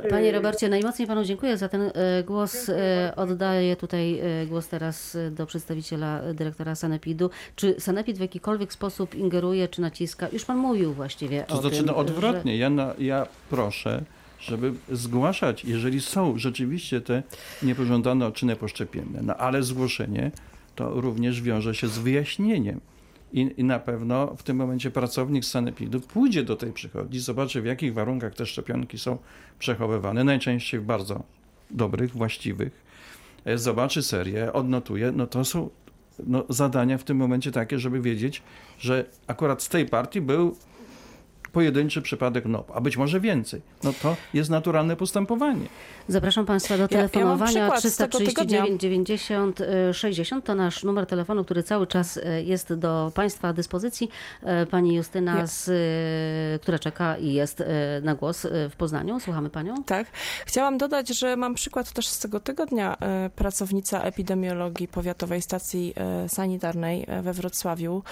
Panie Robercie, najmocniej panu dziękuję za ten e, głos. E, Oddaję tutaj głos teraz do przedstawiciela dyrektora Sanepidu. Czy Sanepid w jakikolwiek sposób ingeruje, czy naciska? Już pan mówił właściwie To o znaczy tym, no odwrotnie. Ja, na, ja proszę, żeby zgłaszać, jeżeli są rzeczywiście te niepożądane odczyny poszczepienne, no ale zgłoszenie to również wiąże się z wyjaśnieniem. I, I na pewno w tym momencie pracownik sanepidu pójdzie do tej przychodni, zobaczy w jakich warunkach te szczepionki są przechowywane, najczęściej w bardzo dobrych, właściwych. E, Zobaczy serię, odnotuje, no to są no, zadania w tym momencie takie, żeby wiedzieć, że akurat z tej partii był pojedynczy przypadek NOP, a być może więcej. No to jest naturalne postępowanie. Zapraszam Państwa do Ja- ja telefonowania z tego 339 90 y, 60. To nasz numer telefonu, który cały czas y, jest do Państwa dyspozycji. Y, Pani Justyna, Ja- z, y, która czeka i jest na głos w Poznaniu. Słuchamy Panią. Tak. Chciałam dodać, że mam przykład też z tego tygodnia. E, Pracownica epidemiologii Powiatowej Stacji e, Sanitarnej e, we Wrocławiu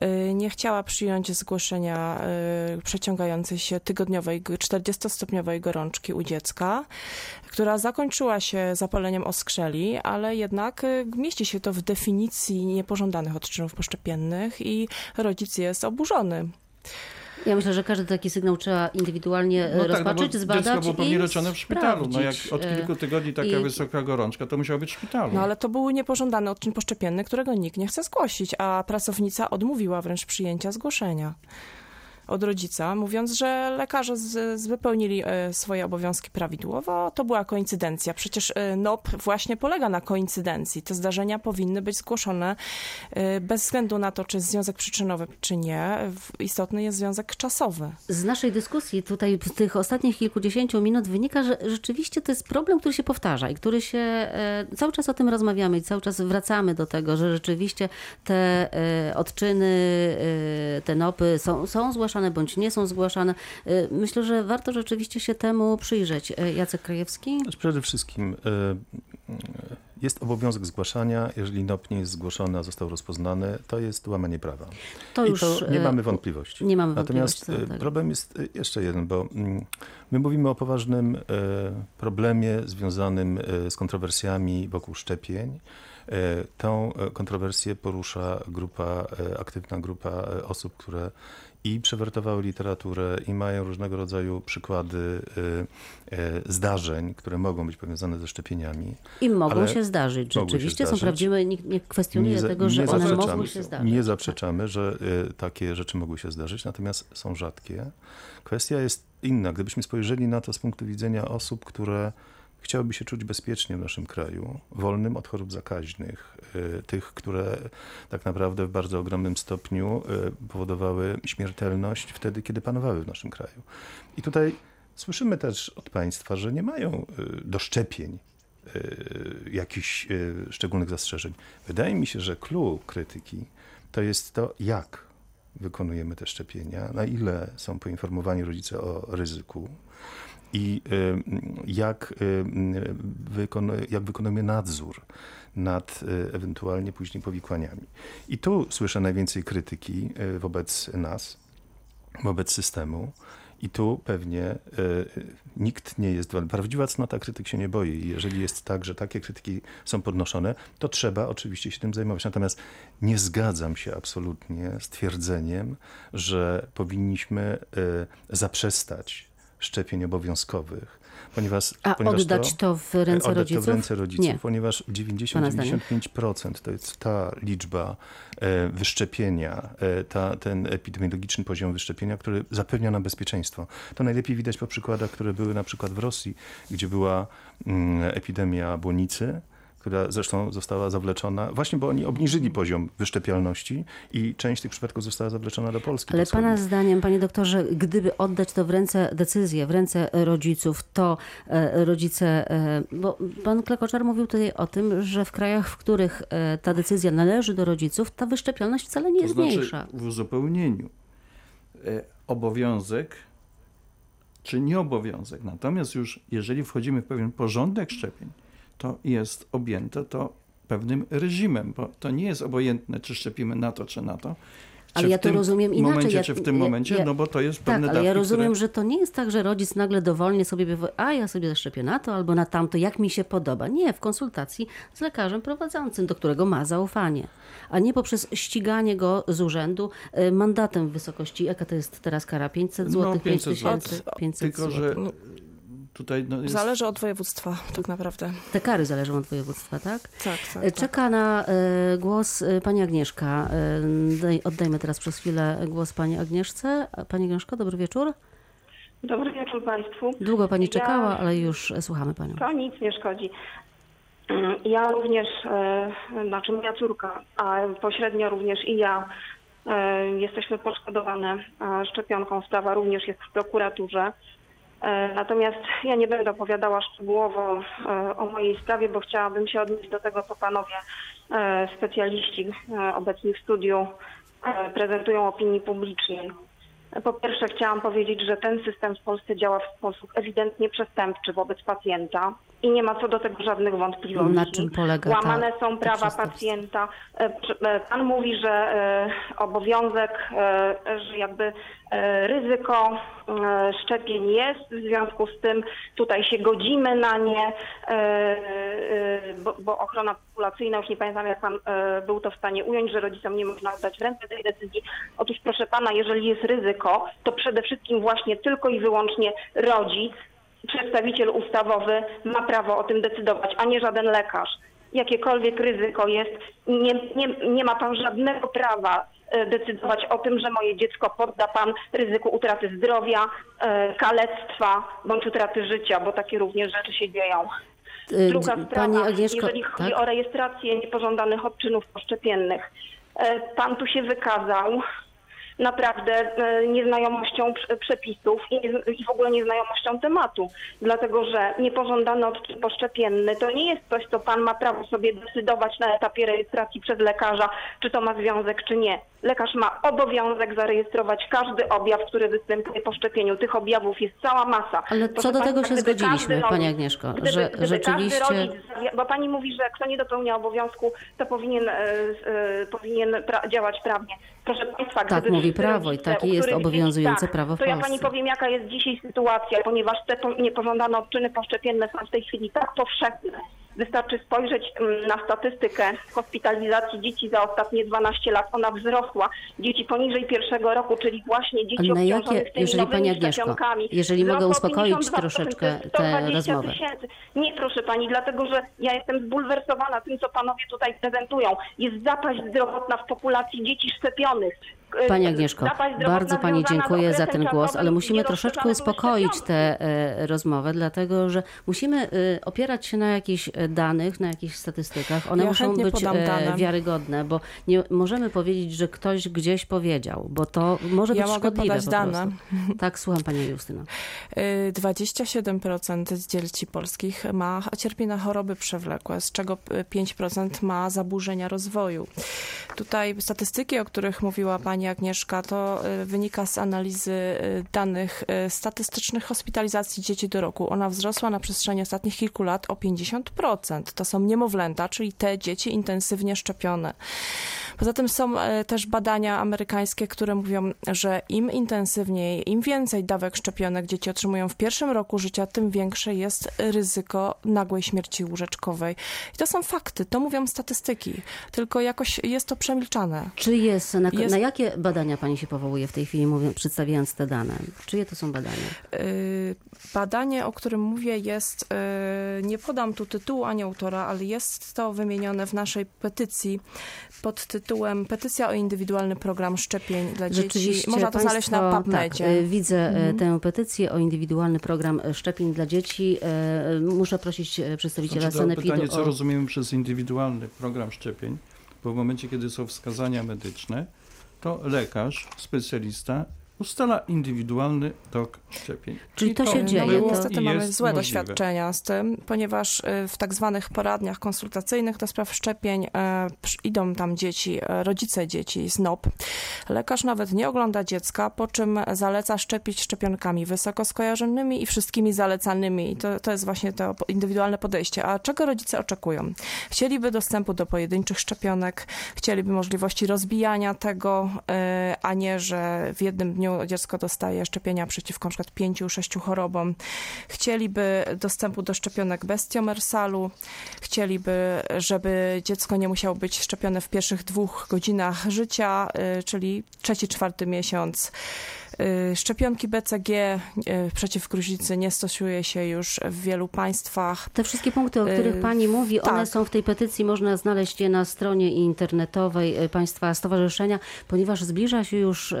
e, nie chciała przyjąć zgłoszenia e, przeciągającej się tygodniowej, g- 40-stopniowej gorączki u dziecka, która zakończyła się zapaleniem oskrzeli, ale jednak e, mieści się to w definicji niepożądanych odczynów poszczepiennych i rodzic jest oburzony. Ja myślę, że każdy taki sygnał trzeba indywidualnie No y, tak, no rozpatrzyć, zbadać dziecko było pewnie leczone w szpitalu. No jak od y, kilku tygodni taka i- wysoka gorączka, to musiał być w szpitalu. No ale to był niepożądany odczyn poszczepienny, którego nikt nie chce zgłosić, a pracownica odmówiła wręcz przyjęcia zgłoszenia od rodzica, mówiąc, że lekarze z, z wypełnili e, swoje obowiązki prawidłowo. To była koincydencja. Przecież e, NOP właśnie polega na koincydencji. Te zdarzenia powinny być zgłoszone e, bez względu na to, czy jest związek przyczynowy, czy nie. Istotny jest związek czasowy. Z naszej dyskusji tutaj w tych ostatnich kilkudziesięciu minut wynika, że rzeczywiście to jest problem, który się powtarza i który się cały czas o tym rozmawiamy i cały czas wracamy do tego, że rzeczywiście te odczyny, te nopy są, są zgłaszane bądź nie są zgłaszane. E, Myślę, że warto rzeczywiście się temu przyjrzeć. E, Jacek Krajewski? Znaczy przede wszystkim y, y, jest obowiązek zgłaszania. Jeżeli NOP nie jest zgłoszony, a został rozpoznany, to jest łamanie prawa. To I już to nie mamy wątpliwości. Nie mamy Natomiast wątpliwości. y, tego. problem jest y, jeszcze jeden, bo mm, my mówimy o poważnym y, problemie związanym y, z kontrowersjami wokół szczepień. Y, Tą y, kontrowersję porusza grupa, y, aktywna grupa y, osób, które i przewertowały literaturę i mają różnego rodzaju przykłady y, y, zdarzeń, które mogą być powiązane ze szczepieniami. I mogą się zdarzyć. mogły się Rzeczywiście są zdarzyć. prawdziwe, nikt nie kwestionuje za- tego, że nie one mogły się zdarzyć. Nie zaprzeczamy, że y, takie rzeczy mogły się zdarzyć, natomiast są rzadkie. Kwestia jest inna. Gdybyśmy spojrzeli na to z punktu widzenia osób, które chciałyby się czuć bezpiecznie w naszym kraju, wolnym od chorób zakaźnych, y, tych, które tak naprawdę w bardzo ogromnym stopniu y, powodowały śmiertelność wtedy, kiedy panowały w naszym kraju. I tutaj słyszymy też od państwa, że nie mają y, do szczepień y, jakichś szczególnych zastrzeżeń. Wydaje mi się, że clue krytyki to jest to, jak wykonujemy te szczepienia, na ile są poinformowani rodzice o ryzyku i y, jak, y, wykon- jak wykonujemy nadzór nad y, ewentualnie później powikłaniami. I tu słyszę najwięcej krytyki wobec nas, wobec systemu. I tu pewnie nikt nie jest, prawdziwa cnota krytyk się nie boi. Jeżeli jest tak, że takie krytyki są podnoszone, to trzeba oczywiście się tym zajmować. Natomiast nie zgadzam się absolutnie z twierdzeniem, że powinniśmy zaprzestać szczepień obowiązkowych, ponieważ, A ponieważ oddać to w ręce oddać rodziców? to w ręce rodziców, Nie. ponieważ Pana zdaniem. 90-95% to jest ta liczba e, wyszczepienia, e, ta, ten epidemiologiczny poziom wyszczepienia, który zapewnia nam bezpieczeństwo. To najlepiej widać po przykładach, które były na przykład w Rosji, gdzie była mm, epidemia błonicy, która zresztą została zawleczona, właśnie bo oni obniżyli poziom wyszczepialności i część tych przypadków została zawleczona do Polski. Ale do Pana zdaniem, Panie doktorze, gdyby oddać to w ręce, decyzję w ręce rodziców, to e, rodzice, e, bo Pan Klekoczar mówił tutaj o tym, że w krajach, w których e, ta decyzja należy do rodziców, ta wyszczepialność wcale nie jest to znaczy mniejsza. w uzupełnieniu obowiązek czy nieobowiązek. Natomiast już jeżeli wchodzimy w pewien porządek szczepień, to jest objęte to pewnym reżimem, bo to nie jest obojętne, czy szczepimy na to, czy na to. Ale Czy ja w to rozumiem inaczej. momencie, jak- czy w tym ja- momencie, ja- no bo to jest Tak, pewne ale dawki, ja rozumiem, które... że to nie jest tak, że rodzic nagle dowolnie sobie a ja sobie zaszczepię na to albo na tamto, jak mi się podoba. Nie, w konsultacji z lekarzem prowadzącym, do którego ma zaufanie, a nie poprzez ściganie go z urzędu e, mandatem w wysokości, jaka to jest teraz kara? 500 No, zł, 5 500 złotych. tysięcy? 500 Tylko, zł. że tutaj no, jest... Zależy od województwa, tak naprawdę. Te kary zależą od województwa, tak? Tak, tak. E, tak. Czeka na e, głos e, pani Agnieszka. E, daj, oddajmy teraz przez chwilę głos pani Agnieszce. Pani Agnieszko, dobry wieczór. Dobry wieczór Państwu. Długo pani Ja- czekała, ale już słuchamy panią. To nic nie szkodzi. Mm, Ja również, e, znaczy moja córka, a pośrednio również i ja jesteśmy poszkodowane szczepionką. Sprawa również jest w prokuraturze. E, Natomiast ja nie będę opowiadała szczegółowo e, o mojej sprawie, bo chciałabym się odnieść do tego, co panowie e, specjaliści obecni w studiu prezentują opinii publicznej. Po pierwsze chciałam powiedzieć, że ten system w Polsce działa w sposób ewidentnie przestępczy wobec pacjenta i nie ma co do tego żadnych wątpliwości. Na czym polega ta- Łamane są to prawa pacjenta. E, e, Pan mówi, że e, obowiązek, że jakby ryzyko szczepień jest, w związku z tym tutaj się godzimy na nie, bo, bo ochrona populacyjna, już nie pamiętam jak Pan był to w stanie ująć, że rodzicom nie można oddać w ręce tej decyzji. Otóż proszę Pana, jeżeli jest ryzyko, to przede wszystkim właśnie tylko i wyłącznie rodzic, przedstawiciel ustawowy ma prawo o tym decydować, a nie żaden lekarz. Jakiekolwiek ryzyko jest, nie, nie, nie ma pan żadnego prawa e, decydować o tym, że moje dziecko podda pan ryzyku utraty zdrowia, e, kalectwa bądź utraty życia, bo takie również rzeczy się dzieją. E, Druga sprawa, Pani Agnieszko, jeżeli chodzi tak? o rejestrację niepożądanych odczynów poszczepiennych. E, Pan tu się wykazał naprawdę e, nieznajomością prze- przepisów i w ogóle nieznajomością tematu. Dlatego, że niepożądany odczyn poszczepienny to nie jest coś, co pan ma prawo sobie decydować na etapie rejestracji przez lekarza, czy to ma związek, czy nie. Lekarz ma obowiązek zarejestrować każdy objaw, który występuje po szczepieniu. Tych objawów jest cała masa. Ale Proszę co do tego państwa, się zgodziliśmy, każdy Pani rodzic- Agnieszko, gdyby, że gdyby rzeczywiście- rodzic, bo pani mówi, że kto nie dopełnia obowiązku, to powinien, e, e, powinien pra- działać prawnie. Proszę Państwa, Tak mówi prawo i takie jest których dzieci- obowiązujące tak, prawo w To ja Polsce. Pani powiem, jaka jest dzisiaj sytuacja, ponieważ te po- niepożądane odczyny poszczepienne są w tej chwili tak powszechne. Wystarczy spojrzeć mm, na statystykę hospitalizacji dzieci za ostatnie 12 lat. Ona wzrosła. Dzieci poniżej pierwszego roku, czyli właśnie dzieci na jakie- obciążonych tymi jeżeli nowymi Pani Agnieszko, szczepionkami. jeżeli mogę uspokoić 52%, troszeczkę tę 120 rozmowę. tysięcy. Nie, proszę pani, dlatego że ja jestem zbulwersowana tym, co panowie tutaj prezentują. Jest zapaść zdrowotna w populacji dzieci szczepionych. E, Pani Agnieszko, bardzo Pani dziękuję za ten głos, ale musimy troszeczkę uspokoić tę e, rozmowę, dlatego że musimy e, opierać się na jakichś danych, na jakichś statystykach. One Ja muszą być wiarygodne, bo nie możemy powiedzieć, że ktoś gdzieś powiedział, bo to może Ja być mogę szkodliwe podać po dane. Tak, słucham Pani Justyna. Y, 27% dzieci polskich ma, cierpi na choroby przewlekłe, z czego y, 5% ma zaburzenia rozwoju. Tutaj statystyki, o których mówiła pani Agnieszka, to y, wynika z analizy y, danych y, statystycznych hospitalizacji dzieci do roku. Ona wzrosła na przestrzeni ostatnich kilku lat o 50%. To są niemowlęta, czyli te dzieci intensywnie szczepione. Poza tym są e, też badania amerykańskie, które mówią, że im intensywniej, im więcej dawek szczepionek dzieci otrzymują w pierwszym roku życia, tym większe jest ryzyko nagłej śmierci łóżeczkowej. I to są fakty, to mówią statystyki, tylko jakoś jest to przemilczane. Czy jest, na, Jest- na jakie badania Pani się powołuje w tej chwili, mówiąc, przedstawiając te dane? Czyje to są badania? Y, Badanie, o którym mówię, jest, y, nie podam tu tytułu ani autora, ale jest to wymienione w naszej petycji pod tytułem Petycja o indywidualny program szczepień dla dzieci. Można to znaleźć na PubMedzie. Tak, e, widzę Mhm. tę petycję o indywidualny program szczepień dla dzieci. Muszę prosić przedstawiciela Znaczy, Sanepidu pytanie, co o... rozumiemy przez indywidualny program szczepień, bo w momencie, kiedy są wskazania medyczne, to lekarz, specjalista ustala indywidualny tok szczepień. Czyli to się dzieje, No, to- niestety mamy złe możliwe. doświadczenia z tym, ponieważ y, w tak zwanych poradniach konsultacyjnych do spraw szczepień e, przy- idą tam dzieci, e, rodzice dzieci z NOP. Lekarz nawet nie ogląda dziecka, po czym zaleca szczepić szczepionkami wysoko skojarzonymi i wszystkimi zalecanymi. I to, to jest właśnie to indywidualne podejście. A czego rodzice oczekują? Chcieliby dostępu do pojedynczych szczepionek, chcieliby możliwości rozbijania tego, e, a nie, że w jednym dniu dziecko dostaje szczepienia przeciwko przykład pięciu, sześciu chorobom. Chcieliby dostępu do szczepionek bez tiomersalu. Chcieliby, żeby dziecko nie musiało być szczepione w pierwszych dwóch godzinach życia, y, czyli trzeci, czwarty miesiąc. Y, Szczepionki BCG y, przeciw gruźlicy nie stosuje się już w wielu państwach. Te wszystkie punkty, o których Yy, Pani mówi, one tak. są w tej petycji, można znaleźć je na stronie internetowej Państwa Stowarzyszenia. Ponieważ zbliża się już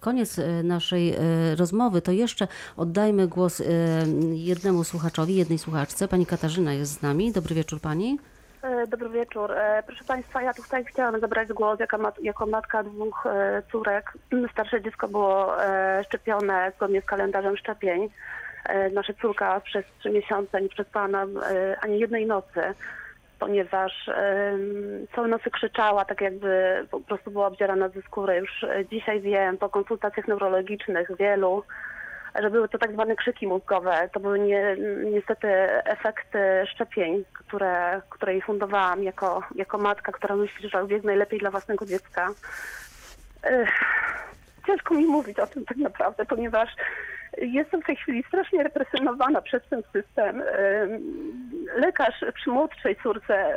koniec naszej rozmowy, to jeszcze oddajmy głos jednemu słuchaczowi, jednej słuchaczce. Pani Katarzyna jest z nami. Dobry wieczór Pani. E, Dobry wieczór. E, Proszę Państwa, ja tutaj chciałam zabrać głos jako, mat, jako matka dwóch e, córek. Starsze dziecko było szczepione zgodnie z kalendarzem szczepień. Nasza córka przez trzy miesiące nie przespała nam ani jednej nocy, ponieważ całe nocy krzyczała, tak jakby po prostu była obdzierana ze skóry. Już dzisiaj wiem po konsultacjach neurologicznych wielu, że były to tak zwane krzyki mózgowe. To były nie, niestety efekty szczepień, które, które jej fundowałam jako, jako matka, która myśli, że wie najlepiej dla własnego dziecka. Ciężko mi mówić o tym tak naprawdę, ponieważ jestem w tej chwili strasznie represjonowana przez ten system. Lekarz przy młodszej córce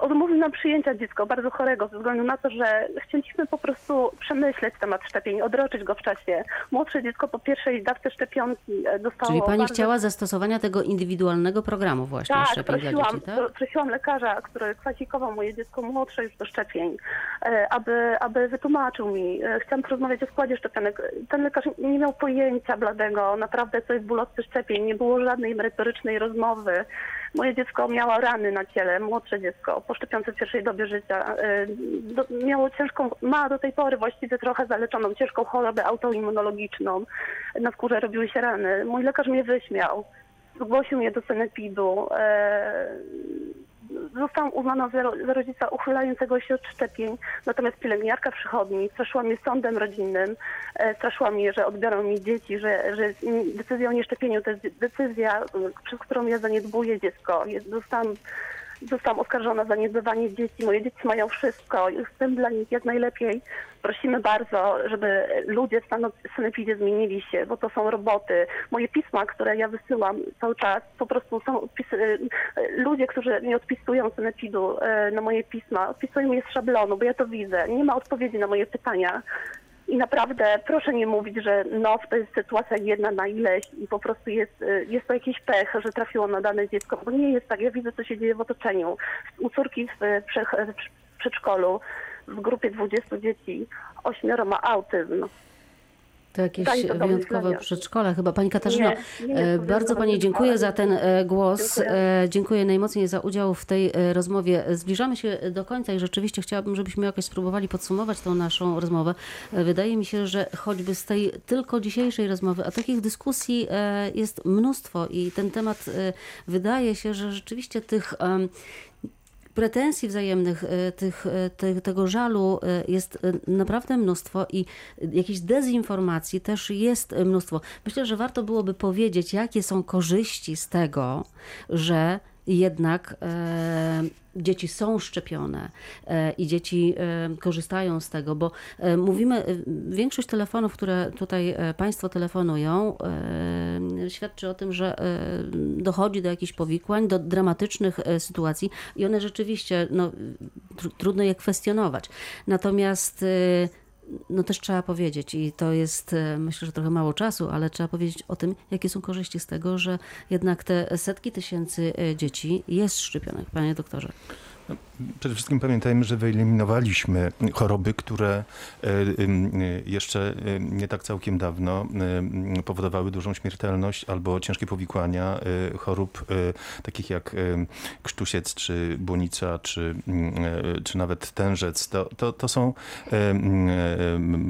odmówił nam przyjęcia dziecka bardzo chorego ze względu na to, że chcieliśmy po prostu przemyśleć temat szczepień, odroczyć go w czasie. Młodsze dziecko po pierwszej dawce szczepionki e, dostało Czyli Pani bardzo... chciała zastosowania tego indywidualnego programu właśnie Tak, szczepień dla prosiłam, dzieci, tak? pro- prosiłam lekarza, który kwalifikował moje dziecko młodsze już do szczepień, e, aby, aby wytłumaczył mi. E, Chciałam porozmawiać o składzie szczepionek. Ten lekarz nie miał pojęcia bladego, naprawdę co jest bólowcy szczepień. Nie było żadnej merytorycznej rozmowy. Moje dziecko miało rany na ciele, młodsze dziecko, po pierwszej dobie życia. E, Do, miało ciężką, ma do tej pory właściwie trochę zaleczoną ciężką chorobę autoimmunologiczną. Na skórze robiły się rany. Mój lekarz mnie wyśmiał zgłosił mnie do sanepidu. E, zostałam uznana za, ro- za rodzica uchylającego się od szczepień, natomiast pielęgniarka przychodni straszyła mnie sądem rodzinnym, e, straszyła mnie, że odbiorą mi dzieci, że, że decyzja o nieszczepieniu to jest decyzja, przez którą ja zaniedbuję dziecko. Zostałam Zostałam oskarżona za niedbywanie dzieci. Moje dzieci mają wszystko. Chcę dla nich jak najlepiej. Prosimy bardzo, żeby ludzie w sanepidzie zmienili się, bo to są roboty. Moje pisma, które ja wysyłam cały czas, po prostu są odpisy, y, ludzie, którzy nie odpisują sanepidu y, na moje pisma, odpisują je z szablonu, bo ja to widzę. Nie ma odpowiedzi na moje pytania. I naprawdę proszę nie mówić, że no to jest sytuacja jedna na ileś i po prostu jest, y, jest to jakiś pech, że trafiło na dane dziecko, bo nie jest tak. Ja widzę, co się dzieje w otoczeniu. U córki w, y, prze- w przedszkolu w grupie 20 dzieci ośmioro ma autyzm. To jakieś to wyjątkowe przedszkola chyba. Pani Katarzyno, Nie, nie e, bardzo Pani dziękuję za ten e, głos. Dziękuję. E, Dziękuję najmocniej za udział w tej rozmowie. Zbliżamy się do końca i rzeczywiście chciałabym, żebyśmy jakoś spróbowali podsumować tą naszą rozmowę. Wydaje mi się, że choćby z tej tylko dzisiejszej rozmowy, a takich dyskusji jest mnóstwo i ten temat wydaje się, że rzeczywiście tych pretensji wzajemnych, e, tych, e, te, tego żalu e, jest naprawdę mnóstwo i jakiejś dezinformacji też jest mnóstwo. Myślę, że warto byłoby powiedzieć, jakie są korzyści z tego, że jednak e, dzieci są szczepione e, i dzieci e, korzystają z tego, bo e, mówimy, e, większość telefonów, które tutaj e, Państwo telefonują, świadczy o tym, że dochodzi do jakichś powikłań, do dramatycznych sytuacji i one rzeczywiście, no, tr- trudno je kwestionować. Natomiast no też trzeba powiedzieć, i to jest e, myślę, że trochę mało czasu, ale trzeba powiedzieć o tym, jakie są korzyści z tego, że jednak te setki tysięcy e, dzieci jest szczepionych, panie doktorze. Przede wszystkim pamiętajmy, że wyeliminowaliśmy choroby, które e, jeszcze nie tak całkiem dawno powodowały dużą śmiertelność albo ciężkie powikłania e, chorób e, takich jak krztusiec, czy błonica, czy, mm, czy nawet tężec. To, to, to są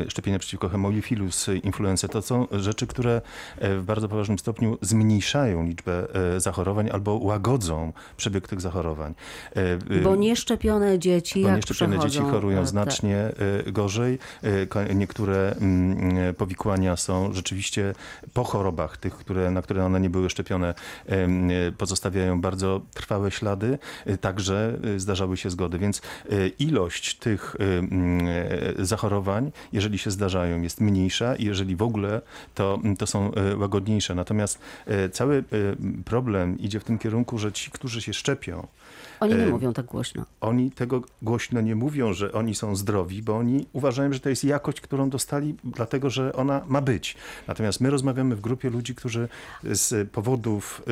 szczepienia przeciwko hemolifilus, influenza. To są rzeczy, które w bardzo poważnym stopniu zmniejszają liczbę zachorowań albo łagodzą przebieg tych zachorowań. Bo nieszczepione dzieci, bo jak nieszczepione dzieci chorują e, znacznie e, gorzej. E, Niektóre mm, powikłania są rzeczywiście po chorobach, tych, które, na które one nie były szczepione, pozostawiają bardzo trwałe ślady. Także zdarzały się zgody, więc ilość tych mm, zachorowań, jeżeli się zdarzają, jest mniejsza i jeżeli w ogóle, to, to są łagodniejsze. Natomiast cały problem idzie w tym kierunku, że ci, którzy się szczepią, Oni nie e, mówią tak głośno. oni tego głośno nie mówią, że oni są zdrowi, bo oni uważają, że to jest jakość, którą dostali, dlatego że ona ma być. Natomiast my rozmawiamy w grupie ludzi, którzy z powodów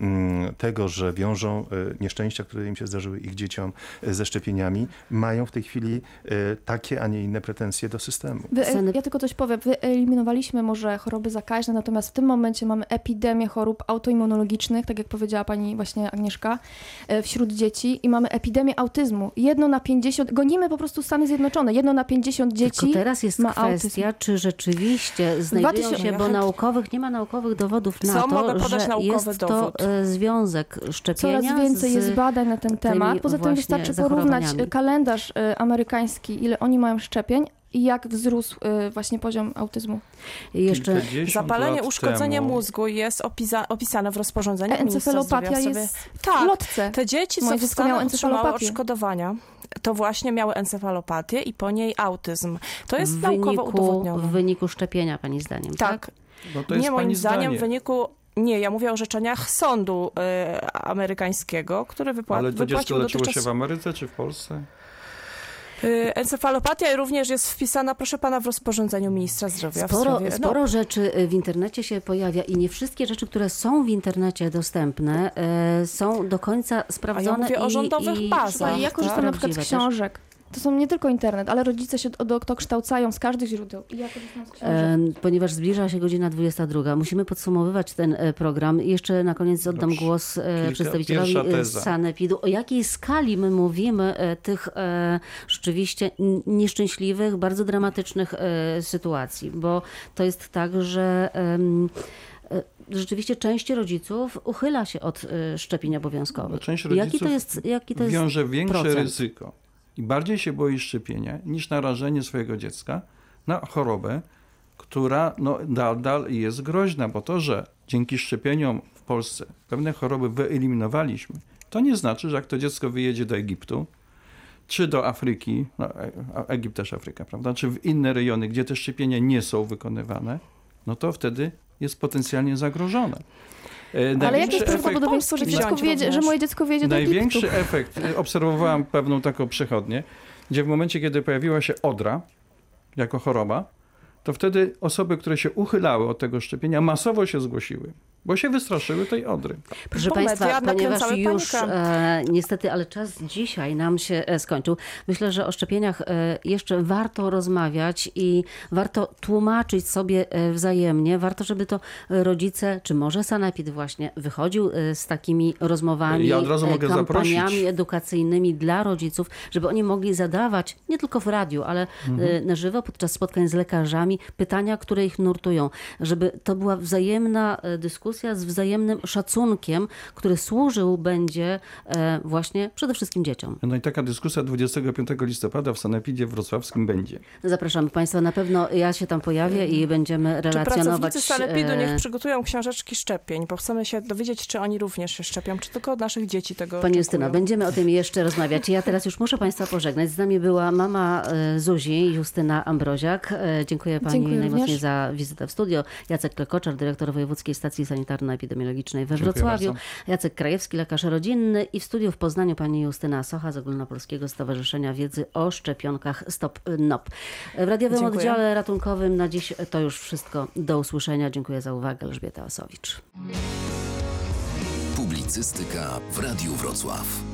y, mm, tego, że wiążą y, nieszczęścia, które im się zdarzyły ich dzieciom y, ze szczepieniami, mają w tej chwili y, takie, a nie inne pretensje do systemu. Ja tylko coś powiem. Wyeliminowaliśmy może choroby zakaźne, natomiast w tym momencie mamy epidemię chorób autoimmunologicznych, tak jak powiedziała pani właśnie Agnieszka, e, wśród dzieci i mamy epidemię autyzmu. Jedno na 50, gonimy po prostu Stany Zjednoczone, jedno na 50 dzieci Tylko teraz jest ma kwestia, autyzm. czy rzeczywiście znajdują 2000 się, bo naukowych, nie ma naukowych dowodów na Co? to, że jest to dowód. e, związek szczepienia Coraz więcej z... jest badań na ten temat. Poza tym wystarczy porównać kalendarz e, amerykański, ile oni mają szczepień i jak wzrósł e, właśnie poziom autyzmu. I Jeszcze Zapalenie, uszkodzenie temu, mózgu jest opisa- opisane w rozporządzeniu E, Encefalopatia zdrowia. jest Sobie... w Tak, lotce. te dzieci, Moje co w dziecko miało encefalopatię. odszkodowania, to właśnie miały encefalopatię i po niej autyzm. To jest w naukowo wyniku, udowodnione. w wyniku szczepienia, pani zdaniem, tak? Tak. No to jest nie moim zdaniem zdanie. w wyniku... Nie, ja mówię o orzeczeniach sądu y, amerykańskiego, który wypła- Ale to dziecko wypłacił leczyło dotychczas... się w Ameryce czy w Polsce? Y, Encefalopatia również jest wpisana, proszę pana, w rozporządzeniu ministra zdrowia. w Sporo, sprawie- no, sporo rzeczy e, w internecie się pojawia i nie wszystkie rzeczy, które są w internecie dostępne, e, są do końca sprawdzone mówię o i, rządowych i bazach. Ja tak? korzystam na przykład z książek. To są nie tylko internet, ale rodzice się do, dokształcają z każdych źródeł. I ja korzystam z książek. Em, Ponieważ zbliża się godzina 22, musimy podsumowywać ten e, program. Jeszcze na koniec oddam Dobrze. głos e, Kilka- przedstawicielowi e. Sanepidu. O jakiej skali my mówimy e, tych e, rzeczywiście nieszczęśliwych, bardzo dramatycznych e, sytuacji? Bo to jest tak, że e, rzeczywiście część rodziców uchyla się od e, szczepień obowiązkowych. Część Jaki to rodziców jest, jaki to jest wiąże większe procent? ryzyko i bardziej się boi szczepienia niż narażenie swojego dziecka na chorobę, która no, nadal jest groźna, bo to, że dzięki szczepieniom w Polsce pewne choroby wyeliminowaliśmy, to nie znaczy, że jak to dziecko wyjedzie do Egiptu, czy do Afryki, no, E- Egipt też Afryka, prawda, czy w inne rejony, gdzie te szczepienia nie są wykonywane, no to wtedy jest potencjalnie zagrożone. E, Ale jakie największy jest prawdopodobieństwo, że, dziecko wziąć wyjedzie, że moje dziecko wyjedzie do Egiptu? Największy efekt, y, obserwowałam pewną taką przechodnię, gdzie w momencie, kiedy pojawiła się odra jako choroba, to wtedy osoby, które się uchylały od tego szczepienia, masowo się zgłosiły, bo się wystraszyły tej odry. Proszę Bo Państwa, media ponieważ już e, niestety, ale czas dzisiaj nam się e, skończył. Myślę, że o szczepieniach e, jeszcze warto rozmawiać i warto tłumaczyć sobie e, wzajemnie. Warto, żeby to rodzice, czy może Sanepid właśnie wychodził e, z takimi rozmowami, Ja od razu mogę kampaniami zaprosić. edukacyjnymi dla rodziców, żeby oni mogli zadawać, nie tylko w radiu, ale Mhm. e, na żywo, podczas spotkań z lekarzami, pytania, które ich nurtują. Żeby to była wzajemna e, dyskusja z wzajemnym szacunkiem, który służył będzie e, właśnie przede wszystkim dzieciom. No i taka dyskusja 25 listopada w Sanepidzie Wrocławskim będzie. Zapraszamy Państwa, na pewno ja się tam pojawię i będziemy Czy relacjonować. pracownicy Sanepidu e, niech przygotują książeczki szczepień, bo chcemy się dowiedzieć, czy oni również się szczepią, czy tylko od naszych dzieci tego Pani Justyna, oczekują. będziemy o tym jeszcze rozmawiać. Ja teraz już muszę Państwa pożegnać. Z nami była mama e, Zuzi, Justyna Ambroziak. Dziękuję Pani Dziękuję najmocniej również. za wizytę w studio. Jacek Klekoczar, dyrektor Wojewódzkiej Stacji Sanitarno-Epidemiologicznej we Wrocławiu. Jacek Krajewski, lekarz rodzinny i w studiu w Poznaniu Pani Justyna Socha z Ogólnopolskiego Stowarzyszenia Wiedzy o Szczepionkach Stop NOP. W radiowym Dziękuję. oddziale ratunkowym na dziś to już wszystko. Do usłyszenia. Dziękuję za uwagę. Elżbieta Osowicz. Publicystyka w Radiu Wrocław.